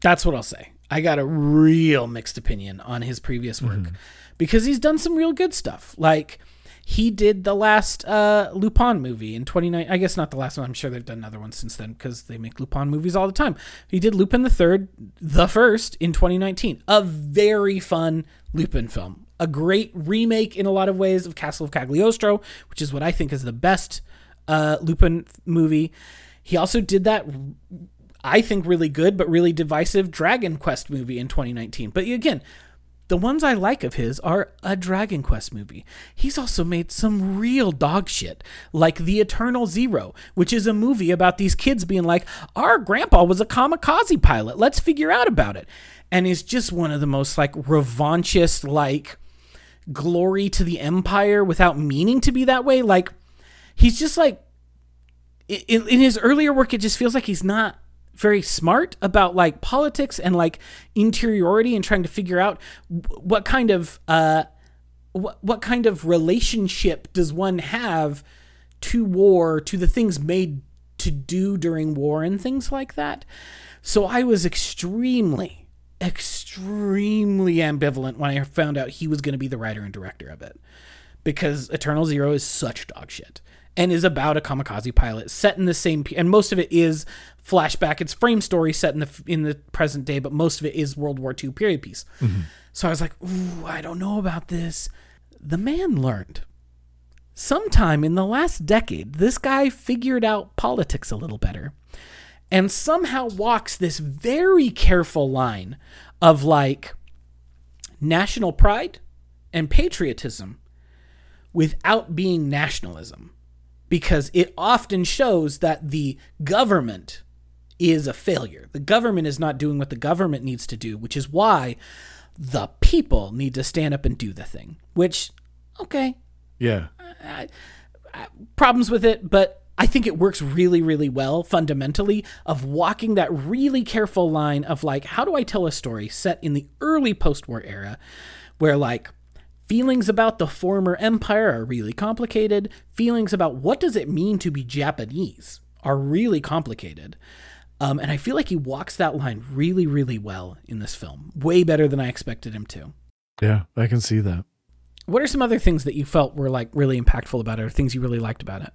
That's what I'll say. I got a real mixed opinion on his previous work because he's done some real good stuff. Like he did the last uh, Lupin movie in 29. I guess not the last one. I'm sure they've done another one since then because they make Lupin movies all the time. He did Lupin the Third, the first in 2019. A very fun Lupin film. A great remake in a lot of ways of Castle of Cagliostro, which is what I think is the best uh, Lupin movie. He also did that I think really good but really divisive Dragon Quest movie in 2019. But again, the ones I like of his are a Dragon Quest movie. He's also made some real dog shit, like The Eternal Zero, which is a movie about these kids being like, Our grandpa was a kamikaze pilot. Let's figure out about it. And is just one of the most like revanchist, like glory to the empire without meaning to be that way. Like, he's just like, in, in his earlier work, it just feels like he's not very smart about like politics and like interiority and trying to figure out what kind of uh what what kind of relationship does one have to war to the things made to do during war and things like that. So i was extremely extremely ambivalent when i found out he was going to be the writer and director of it because Eternal Zero is such dog shit and is about a kamikaze pilot set in the same and most of it is flashback it's frame story set in the in the present day but most of it is World War II period piece. Mm-hmm. So I was like, "Ooh, I don't know about this." The man learned sometime in the last decade this guy figured out politics a little better and somehow walks this very careful line of like national pride and patriotism without being nationalism because it often shows that the government is a failure. The government is not doing what the government needs to do, which is why the people need to stand up and do the thing. Which, okay, Yeah. problems with it, but I think it works really, really well fundamentally of walking that really careful line of like, how do I tell a story set in the early post war era where like feelings about the former empire are really complicated, feelings about what does it mean to be Japanese are really complicated. Um, and I feel like he walks that line really, really well in this film. Way better than I expected him to. Yeah, I can see that. What are some other things that you felt were like really impactful about it, or things you really liked about it?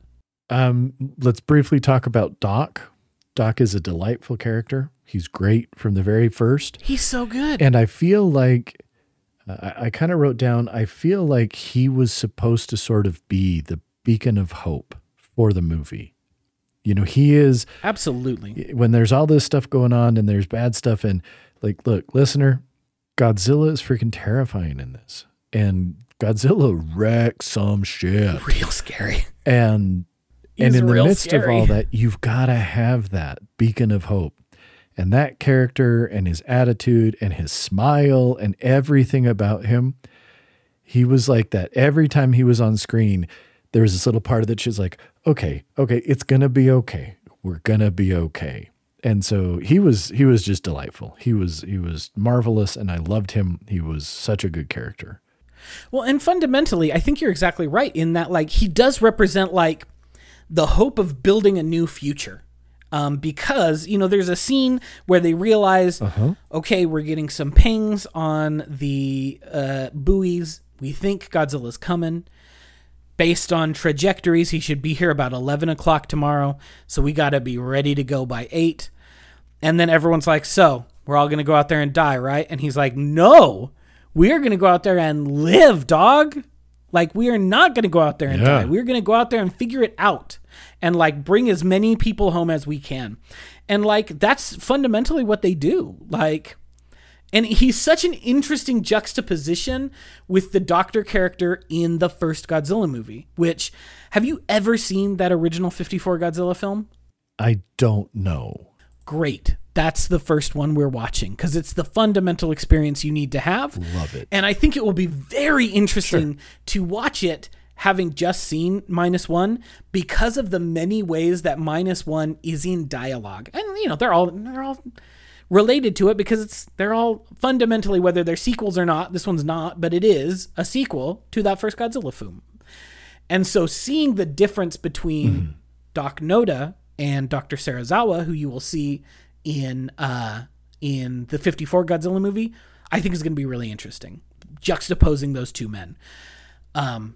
Um, let's briefly talk about Doc. Doc is a delightful character. He's great from the very first. He's so good. And I feel like I, I kind of wrote down, I feel like he was supposed to sort of be the beacon of hope for the movie. You know, he is Absolutely. when there's all this stuff going on and there's bad stuff and like look, listener, Godzilla is freaking terrifying in this. And Godzilla wrecks some shit. Real scary. And He's and in the midst of all that, you've got to have that beacon of hope. And that character and his attitude and his smile and everything about him, he was like that. Every time he was on screen, there was this little part of that she's like, okay, okay, it's gonna be okay. We're gonna be okay. And so he was he was just delightful. He was he was marvelous and I loved him. He was such a good character. Well, and fundamentally, I think you're exactly right in that, like, he does represent, like, the hope of building a new future. Um, because, you know, there's a scene where they realize, okay, we're getting some pings on the uh, buoys. We think Godzilla's coming. Based on trajectories, he should be here about 11 o'clock tomorrow. So we got to be ready to go by 8. And then everyone's like, so we're all going to go out there and die, right? And he's like, no, we are going to go out there and live, dog. Like, we are not going to go out there and Yeah. die. We're going to go out there and figure it out and like bring as many people home as we can. And like, that's fundamentally what they do. Like, and he's such an interesting juxtaposition with the doctor character in the first Godzilla movie, which have you ever seen that original 54 Godzilla film? I don't know. Great. That's the first one we're watching because it's the fundamental experience you need to have. Love it. And I think it will be very interesting to watch it having just seen minus one because of the many ways that minus one is in dialogue. And you know, they're all they're all related to it because it's they're all fundamentally whether they're sequels or not, this one's not, but it is a sequel to that first Godzilla film. And so seeing the difference between Doc Noda and Dr. Serizawa, who you will see in uh in the 54 Godzilla movie, I think is going to be really interesting. Juxtaposing those two men. Um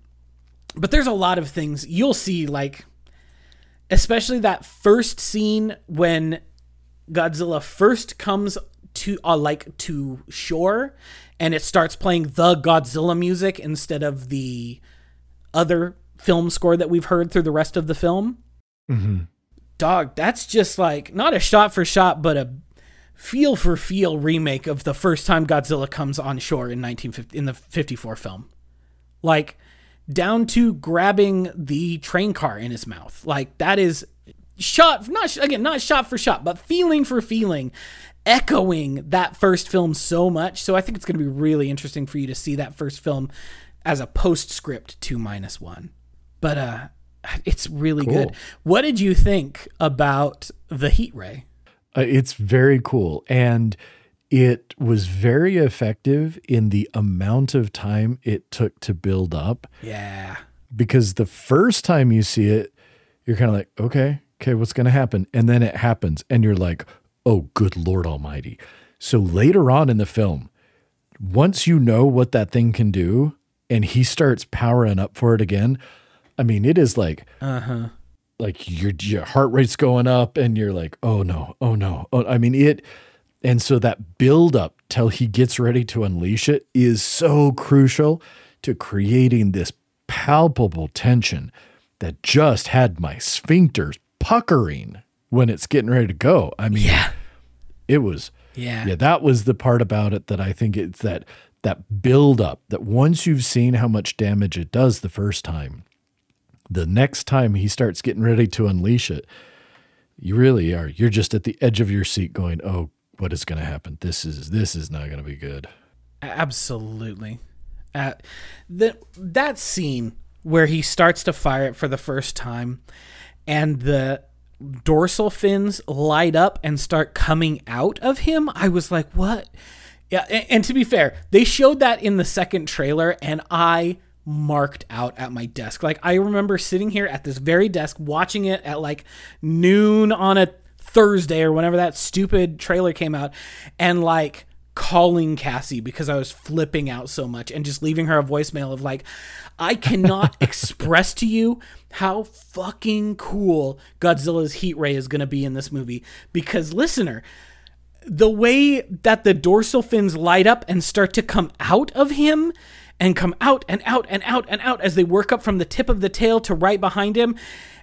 but there's a lot of things you'll see like especially that first scene when Godzilla first comes to uh, like to shore and it starts playing the Godzilla music instead of the other film score that we've heard through the rest of the film. Mhm. Dog, that's just like not a shot for shot, but a feel for feel remake of the first time Godzilla comes on shore in 1950 in the 54 film. Like down to grabbing the train car in his mouth. Like that is shot not again not shot for shot, but feeling for feeling echoing that first film so much. So I think it's going to be really interesting for you to see that first film as a postscript to minus 1. But uh it's really Cool. good. What did you think about the heat ray? Uh, it's very cool. And it was very effective in the amount of time it took to build up Yeah. because the first time you see it, you're kind of like, okay, okay, what's going to happen? And then it happens and you're like, oh, good Lord Almighty. So later on in the film, once you know what that thing can do and he starts powering up for it again, I mean, it is like, Uh-huh. like your your heart rate's going up and you're like oh no oh no oh, i mean it and so that build up till he gets ready to unleash it is so crucial to creating this palpable tension that just had my sphincters puckering when it's getting ready to go i mean Yeah. it was Yeah. yeah that was the part about it that i think it's that that build up that once you've seen how much damage it does the first time the next time he starts getting ready to unleash it you really are you're just at the edge of your seat going oh what is going to happen this is this is not going to be good Absolutely. Uh, that scene where he starts to fire it for the first time and the dorsal fins light up and start coming out of him, I was like, what? Yeah, and, and to be fair, they showed that in the second trailer and I marked out at my desk. Like I remember sitting here at this very desk watching it at like noon on a Thursday or whenever that stupid trailer came out and like calling Cassie because I was flipping out so much and just leaving her a voicemail of like, I cannot express to you how fucking cool Godzilla's heat ray is going to be in this movie. Because, listener, the way that the dorsal fins light up and start to come out of him and come out and out and out and out as they work up from the tip of the tail to right behind him.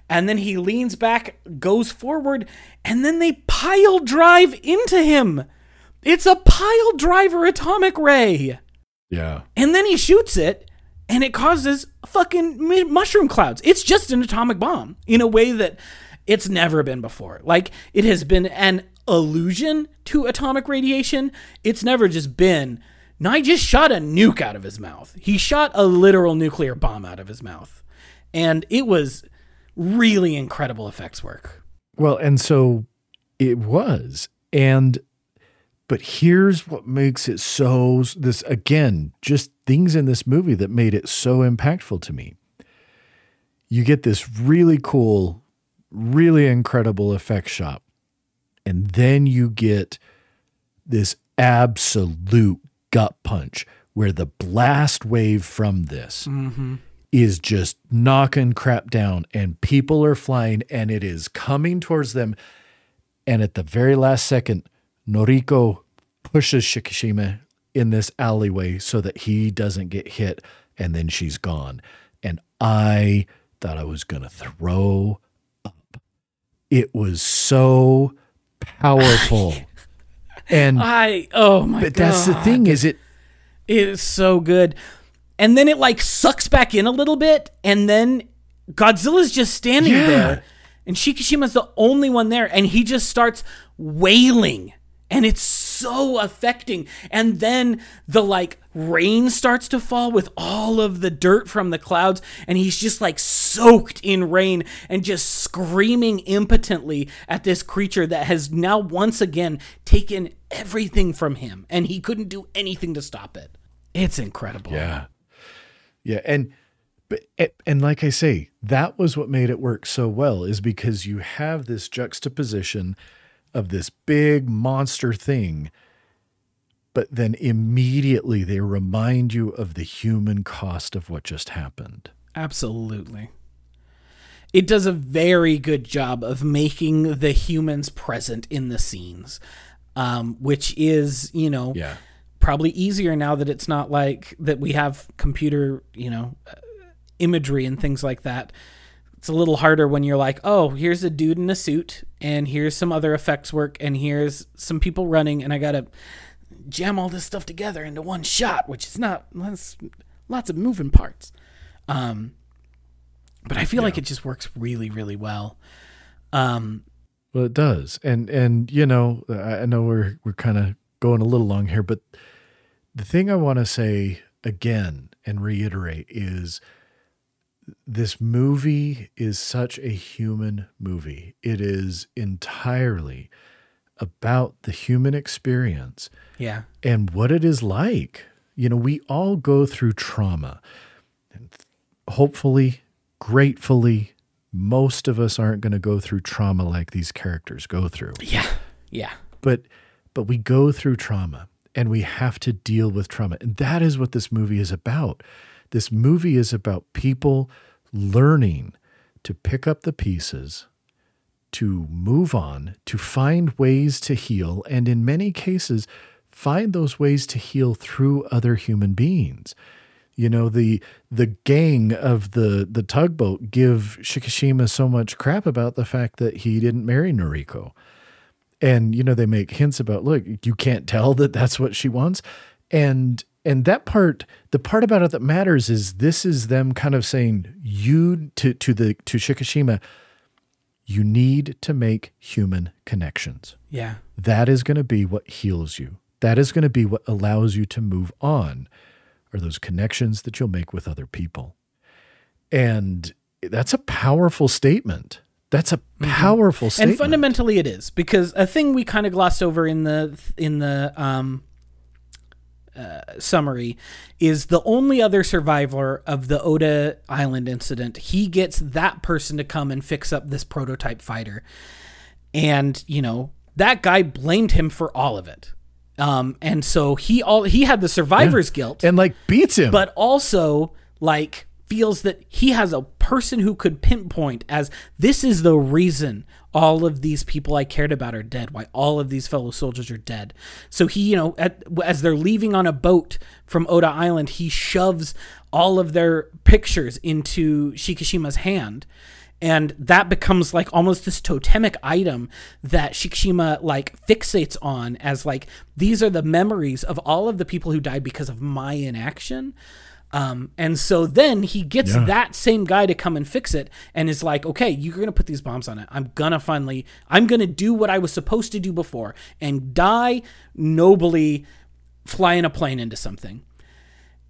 And then he leans back, goes forward, and then they pile drive into him. It's a pile driver atomic ray. Yeah. And then he shoots it, and it causes fucking mushroom clouds. It's just an atomic bomb in a way that it's never been before. Like, it has been an allusion to atomic radiation. It's never just been Nye just shot a nuke out of his mouth. He shot a literal nuclear bomb out of his mouth. And it was really incredible effects work. Well, and so it was. And but here's what makes it so this again, just things in this movie that made it so impactful to me. You get this really cool, really incredible effect shot. And then you get this absolute gut punch where the blast wave from this mm-hmm. is just knocking crap down and people are flying and it is coming towards them. And at the very last second, Noriko pushes Shikishima in this alleyway so that he doesn't get hit and then she's gone. And I thought I was going to throw up. It was so powerful. and I oh my but god. But that's the thing is it it is so good. And then it like sucks back in a little bit and then Godzilla's just standing Yeah. there and Shikishima's the only one there and he just starts wailing and it's so affecting and then the like rain starts to fall with all of the dirt from the clouds and he's just like soaked in rain and just screaming impotently at this creature that has now once again taken everything from him and he couldn't do anything to stop it it's incredible Yeah. Yeah, and but and like I say, that was what made it work so well is because you have this juxtaposition of this big monster thing but then immediately they remind you of the human cost of what just happened. Absolutely. It does a very good job of making the humans present in the scenes, um, which is, you know, Yeah. probably easier now that it's not like that we have computer, you know, uh, imagery and things like that. It's a little harder when you're like, oh, here's a dude in a suit, and here's some other effects work, and here's some people running, and I gotta jam all this stuff together into one shot, which is not that's lots of moving parts. Um, but I feel like it just works really, really well. Um, Well, it does, and and you know, I I know we're we're kind of going a little long here, but the thing I want to say again and reiterate is this movie is such a human movie. It is entirely about the human experience yeah, and what it is like. You know, we all go through trauma. And hopefully, gratefully, most of us aren't going to go through trauma like these characters go through. yeah, yeah, But but we go through trauma and we have to deal with trauma. And that is what this movie is about. This movie is about people learning to pick up the pieces, to move on, to find ways to heal, and in many cases, find those ways to heal through other human beings. You know, the the gang of the the tugboat give Shikishima so much crap about the fact that he didn't marry Noriko and you know they make hints about look you can't tell that that's what she wants and and that part the part about it that matters is this is them kind of saying you to to the to Shikishima you need to make human connections. Yeah, that is going to be what heals you. That is going to be what allows you to move on are those connections that you'll make with other people. And that's a powerful statement. That's a powerful statement. and fundamentally it is because a thing we kind of glossed over in the in the um, uh, summary is the only other survivor of the Oda Island incident. He gets that person to come and fix up this prototype fighter. and you know that guy blamed him for all of it. Um, and so he all he had the survivor's guilt, and like beats him. but also like feels that he has a person who could pinpoint as this is the reason all of these people I cared about are dead, why all of these fellow soldiers are dead. So he, you know, at, as they're leaving on a boat from Odo Island, he shoves all of their pictures into Shikishima's hand. And that becomes like almost this totemic item that Shikishima like fixates on as like these are the memories of all of the people who died because of my inaction. Um, and so then he gets Yeah. that same guy to come and fix it and is like, okay, you're going to put these bombs on it. I'm going to finally, I'm going to do what I was supposed to do before and die nobly flying a plane into something.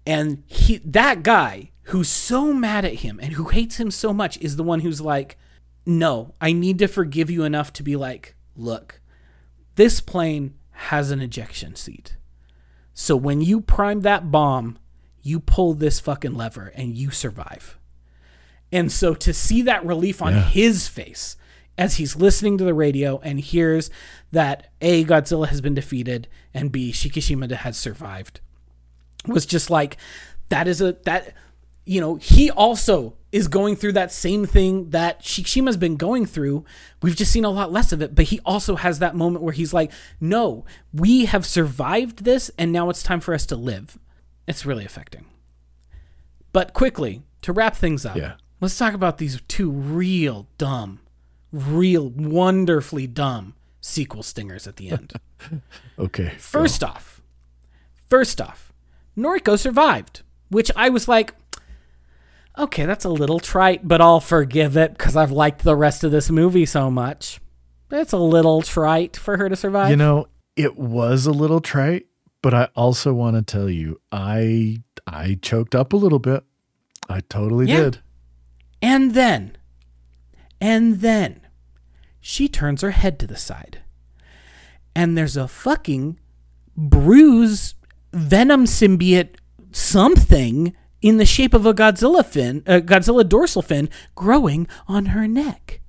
And he, that guy who's so mad at him and who hates him so much is the one who's like, no, I need to forgive you enough to be like, look, this plane has an ejection seat. So when you prime that bomb, you pull this fucking lever and you survive. And so to see that relief on Yeah. his face as he's listening to the radio and hears that A, Godzilla has been defeated, and B, Shikishima has survived was just like that is a that you know he also is going through that same thing that Shikishima's been going through. We've just seen a lot less of it, but he also has that moment where he's like, "No, we have survived this and now it's time for us to live." It's really affecting. But quickly, to wrap things up. Yeah. Let's talk about these two real dumb, real wonderfully dumb sequel stingers at the end. okay. First off, first off, Noriko survived, which I was like, okay, that's a little trite, but I'll forgive it because I've liked the rest of this movie so much. It's a little trite for her to survive. You know, it was a little trite, but I also want to tell you, I I choked up a little bit. I totally Yeah. did. And then, and then, she turns her head to the side. And there's a fucking bruise venom symbiote something in the shape of a Godzilla fin, a Godzilla dorsal fin growing on her neck.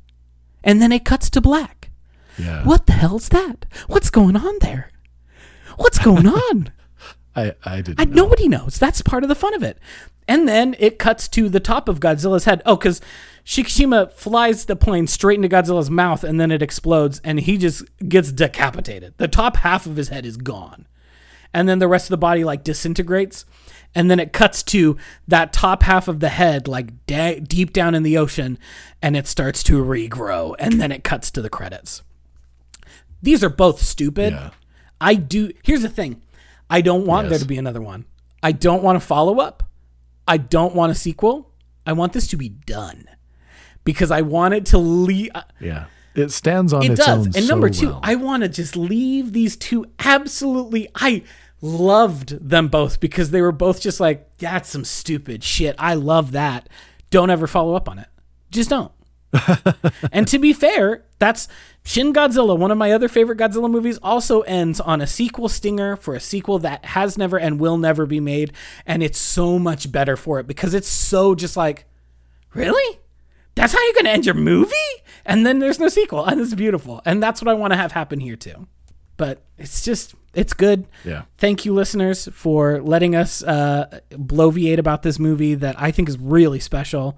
And then it cuts to black. Yeah. What the hell's that? What's going on there? What's going on? I I didn't I, know. nobody knows. That's part of the fun of it. And then it cuts to the top of Godzilla's head. Oh, because Shikishima flies the plane straight into Godzilla's mouth and then it explodes and he just gets decapitated. The top half of his head is gone. And then the rest of the body like disintegrates. And then it cuts to that top half of the head like da- deep down in the ocean and it starts to regrow. And then it cuts to the credits. These are both stupid. Yeah. I do. Here's the thing. I don't want there to be another one. I don't want a follow up. I don't want a sequel. I want this to be done because I want it to leave. Uh, yeah. It stands on It its does. own And number so two, well. I want to just leave these two absolutely. I loved them both because they were both just like, that's some stupid shit. I love that. Don't ever follow up on it. Just don't. and to be fair, that's Shin Godzilla, one of my other favorite Godzilla movies, also ends on a sequel stinger for a sequel that has never and will never be made. And it's so much better for it because it's so just like, really? That's how you're going to end your movie? And then there's no sequel. And it's beautiful. And that's what I want to have happen here too. But it's just, it's good. Yeah. Thank you, listeners, for letting us uh, bloviate about this movie that I think is really special.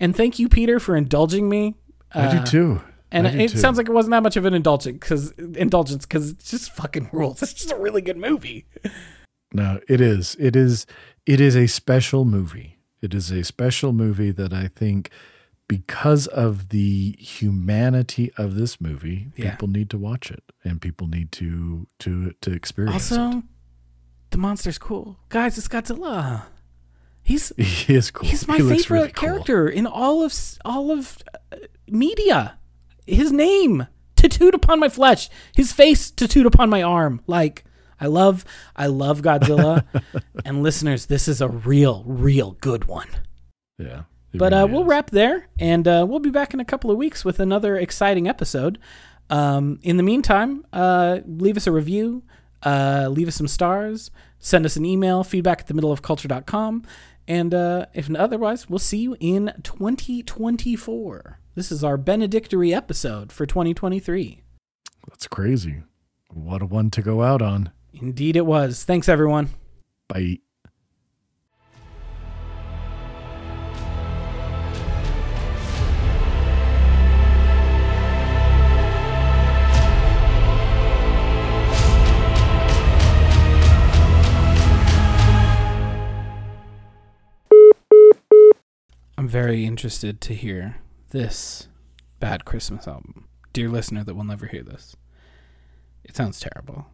And thank you, Peter, for indulging me. I Uh, do too. And do it too. sounds like it wasn't that much of an indulgence because indulgence because it's just fucking rules. It's just a really good movie. No, it is. It is it is a special movie. It is a special movie that I think because of the humanity of this movie, Yeah. people need to watch it and people need to to to experience it. Also, the monster's cool, guys. It's Godzilla. He's. He is cool. he's my He favorite really cool. character in all of all of uh, media. His name tattooed upon my flesh. His face tattooed upon my arm. Like I love, I love Godzilla. and listeners, this is a real, real good one. Yeah. But uh, we'll wrap there, and uh, we'll be back in a couple of weeks with another exciting episode. Um, in the meantime, uh, leave us a review, uh, leave us some stars, send us an email, feedback at the middle of culture.com, And uh, if otherwise, we'll see you in 2024. This is our benedictory episode for 2023. That's crazy. What a one to go out on. Indeed, it was. Thanks, everyone. Bye. Very interested to hear this bad Christmas album. Dear listener that will never hear this. It sounds terrible.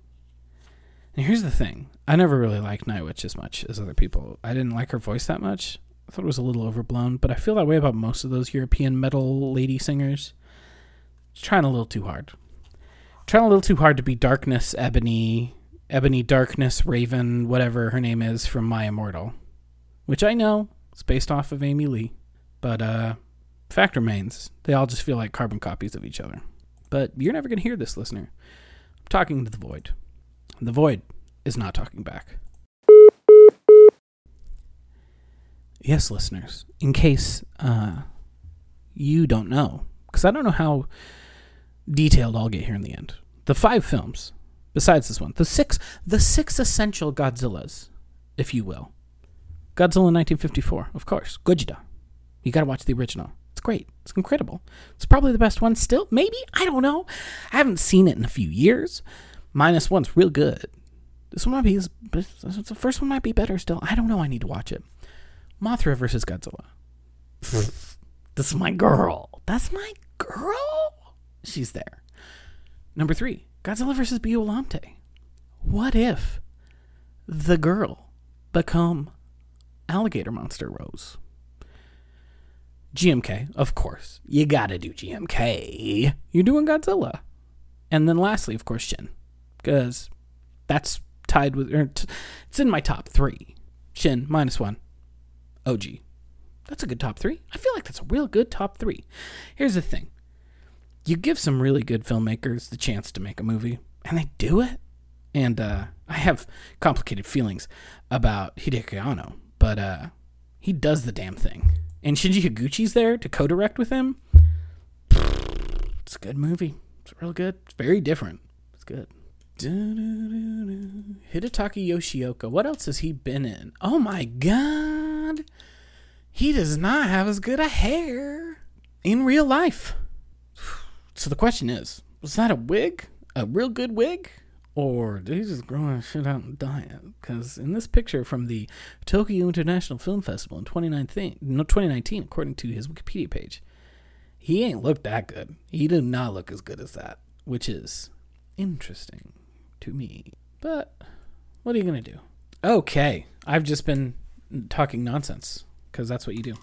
And here's the thing I never really liked Nightwish as much as other people. I didn't like her voice that much. I thought it was a little overblown, but I feel that way about most of those European metal lady singers. She's trying a little too hard. Trying a little too hard to be Darkness, Ebony, Ebony Darkness, Raven, whatever her name is from My Immortal. Which I know, is based off of Amy Lee. But uh fact remains, they all just feel like carbon copies of each other. But you're never going to hear this, listener. I'm talking to the void. The void is not talking back. Yes, listeners, in case uh, you don't know, because I don't know how detailed I'll get here in the end. The five films, besides this one, the six, the six essential Godzillas, if you will. Godzilla 1954, of course, Gojira. You got to watch the original. It's great. It's incredible. It's probably the best one still. Maybe I don't know. I haven't seen it in a few years. Minus one's real good. This one might be. The first one might be better still. I don't know. I need to watch it. Mothra versus Godzilla. this is my girl. That's my girl. She's there. Number three, Godzilla versus Biollante. What if the girl become alligator monster Rose? GMK, of course. You gotta do GMK. You're doing Godzilla. And then lastly, of course, Shin. Because that's tied with, or t- it's in my top three. Shin, minus one. OG. That's a good top three. I feel like that's a real good top three. Here's the thing you give some really good filmmakers the chance to make a movie, and they do it. And uh, I have complicated feelings about Hideaki Anno, but uh, he does the damn thing and Shinji Higuchi's there to co-direct with him. It's a good movie. It's real good. It's very different. It's good. Hidetaka Yoshioka. What else has he been in? Oh my god. He does not have as good a hair in real life. So the question is, was that a wig? A real good wig? Or did he just grow shit out and dyeing? Because in this picture from the Tokyo International Film Festival in 2019, no, 2019, according to his Wikipedia page, he ain't looked that good. He did not look as good as that, which is interesting to me. But what are you going to do? Okay, I've just been talking nonsense because that's what you do.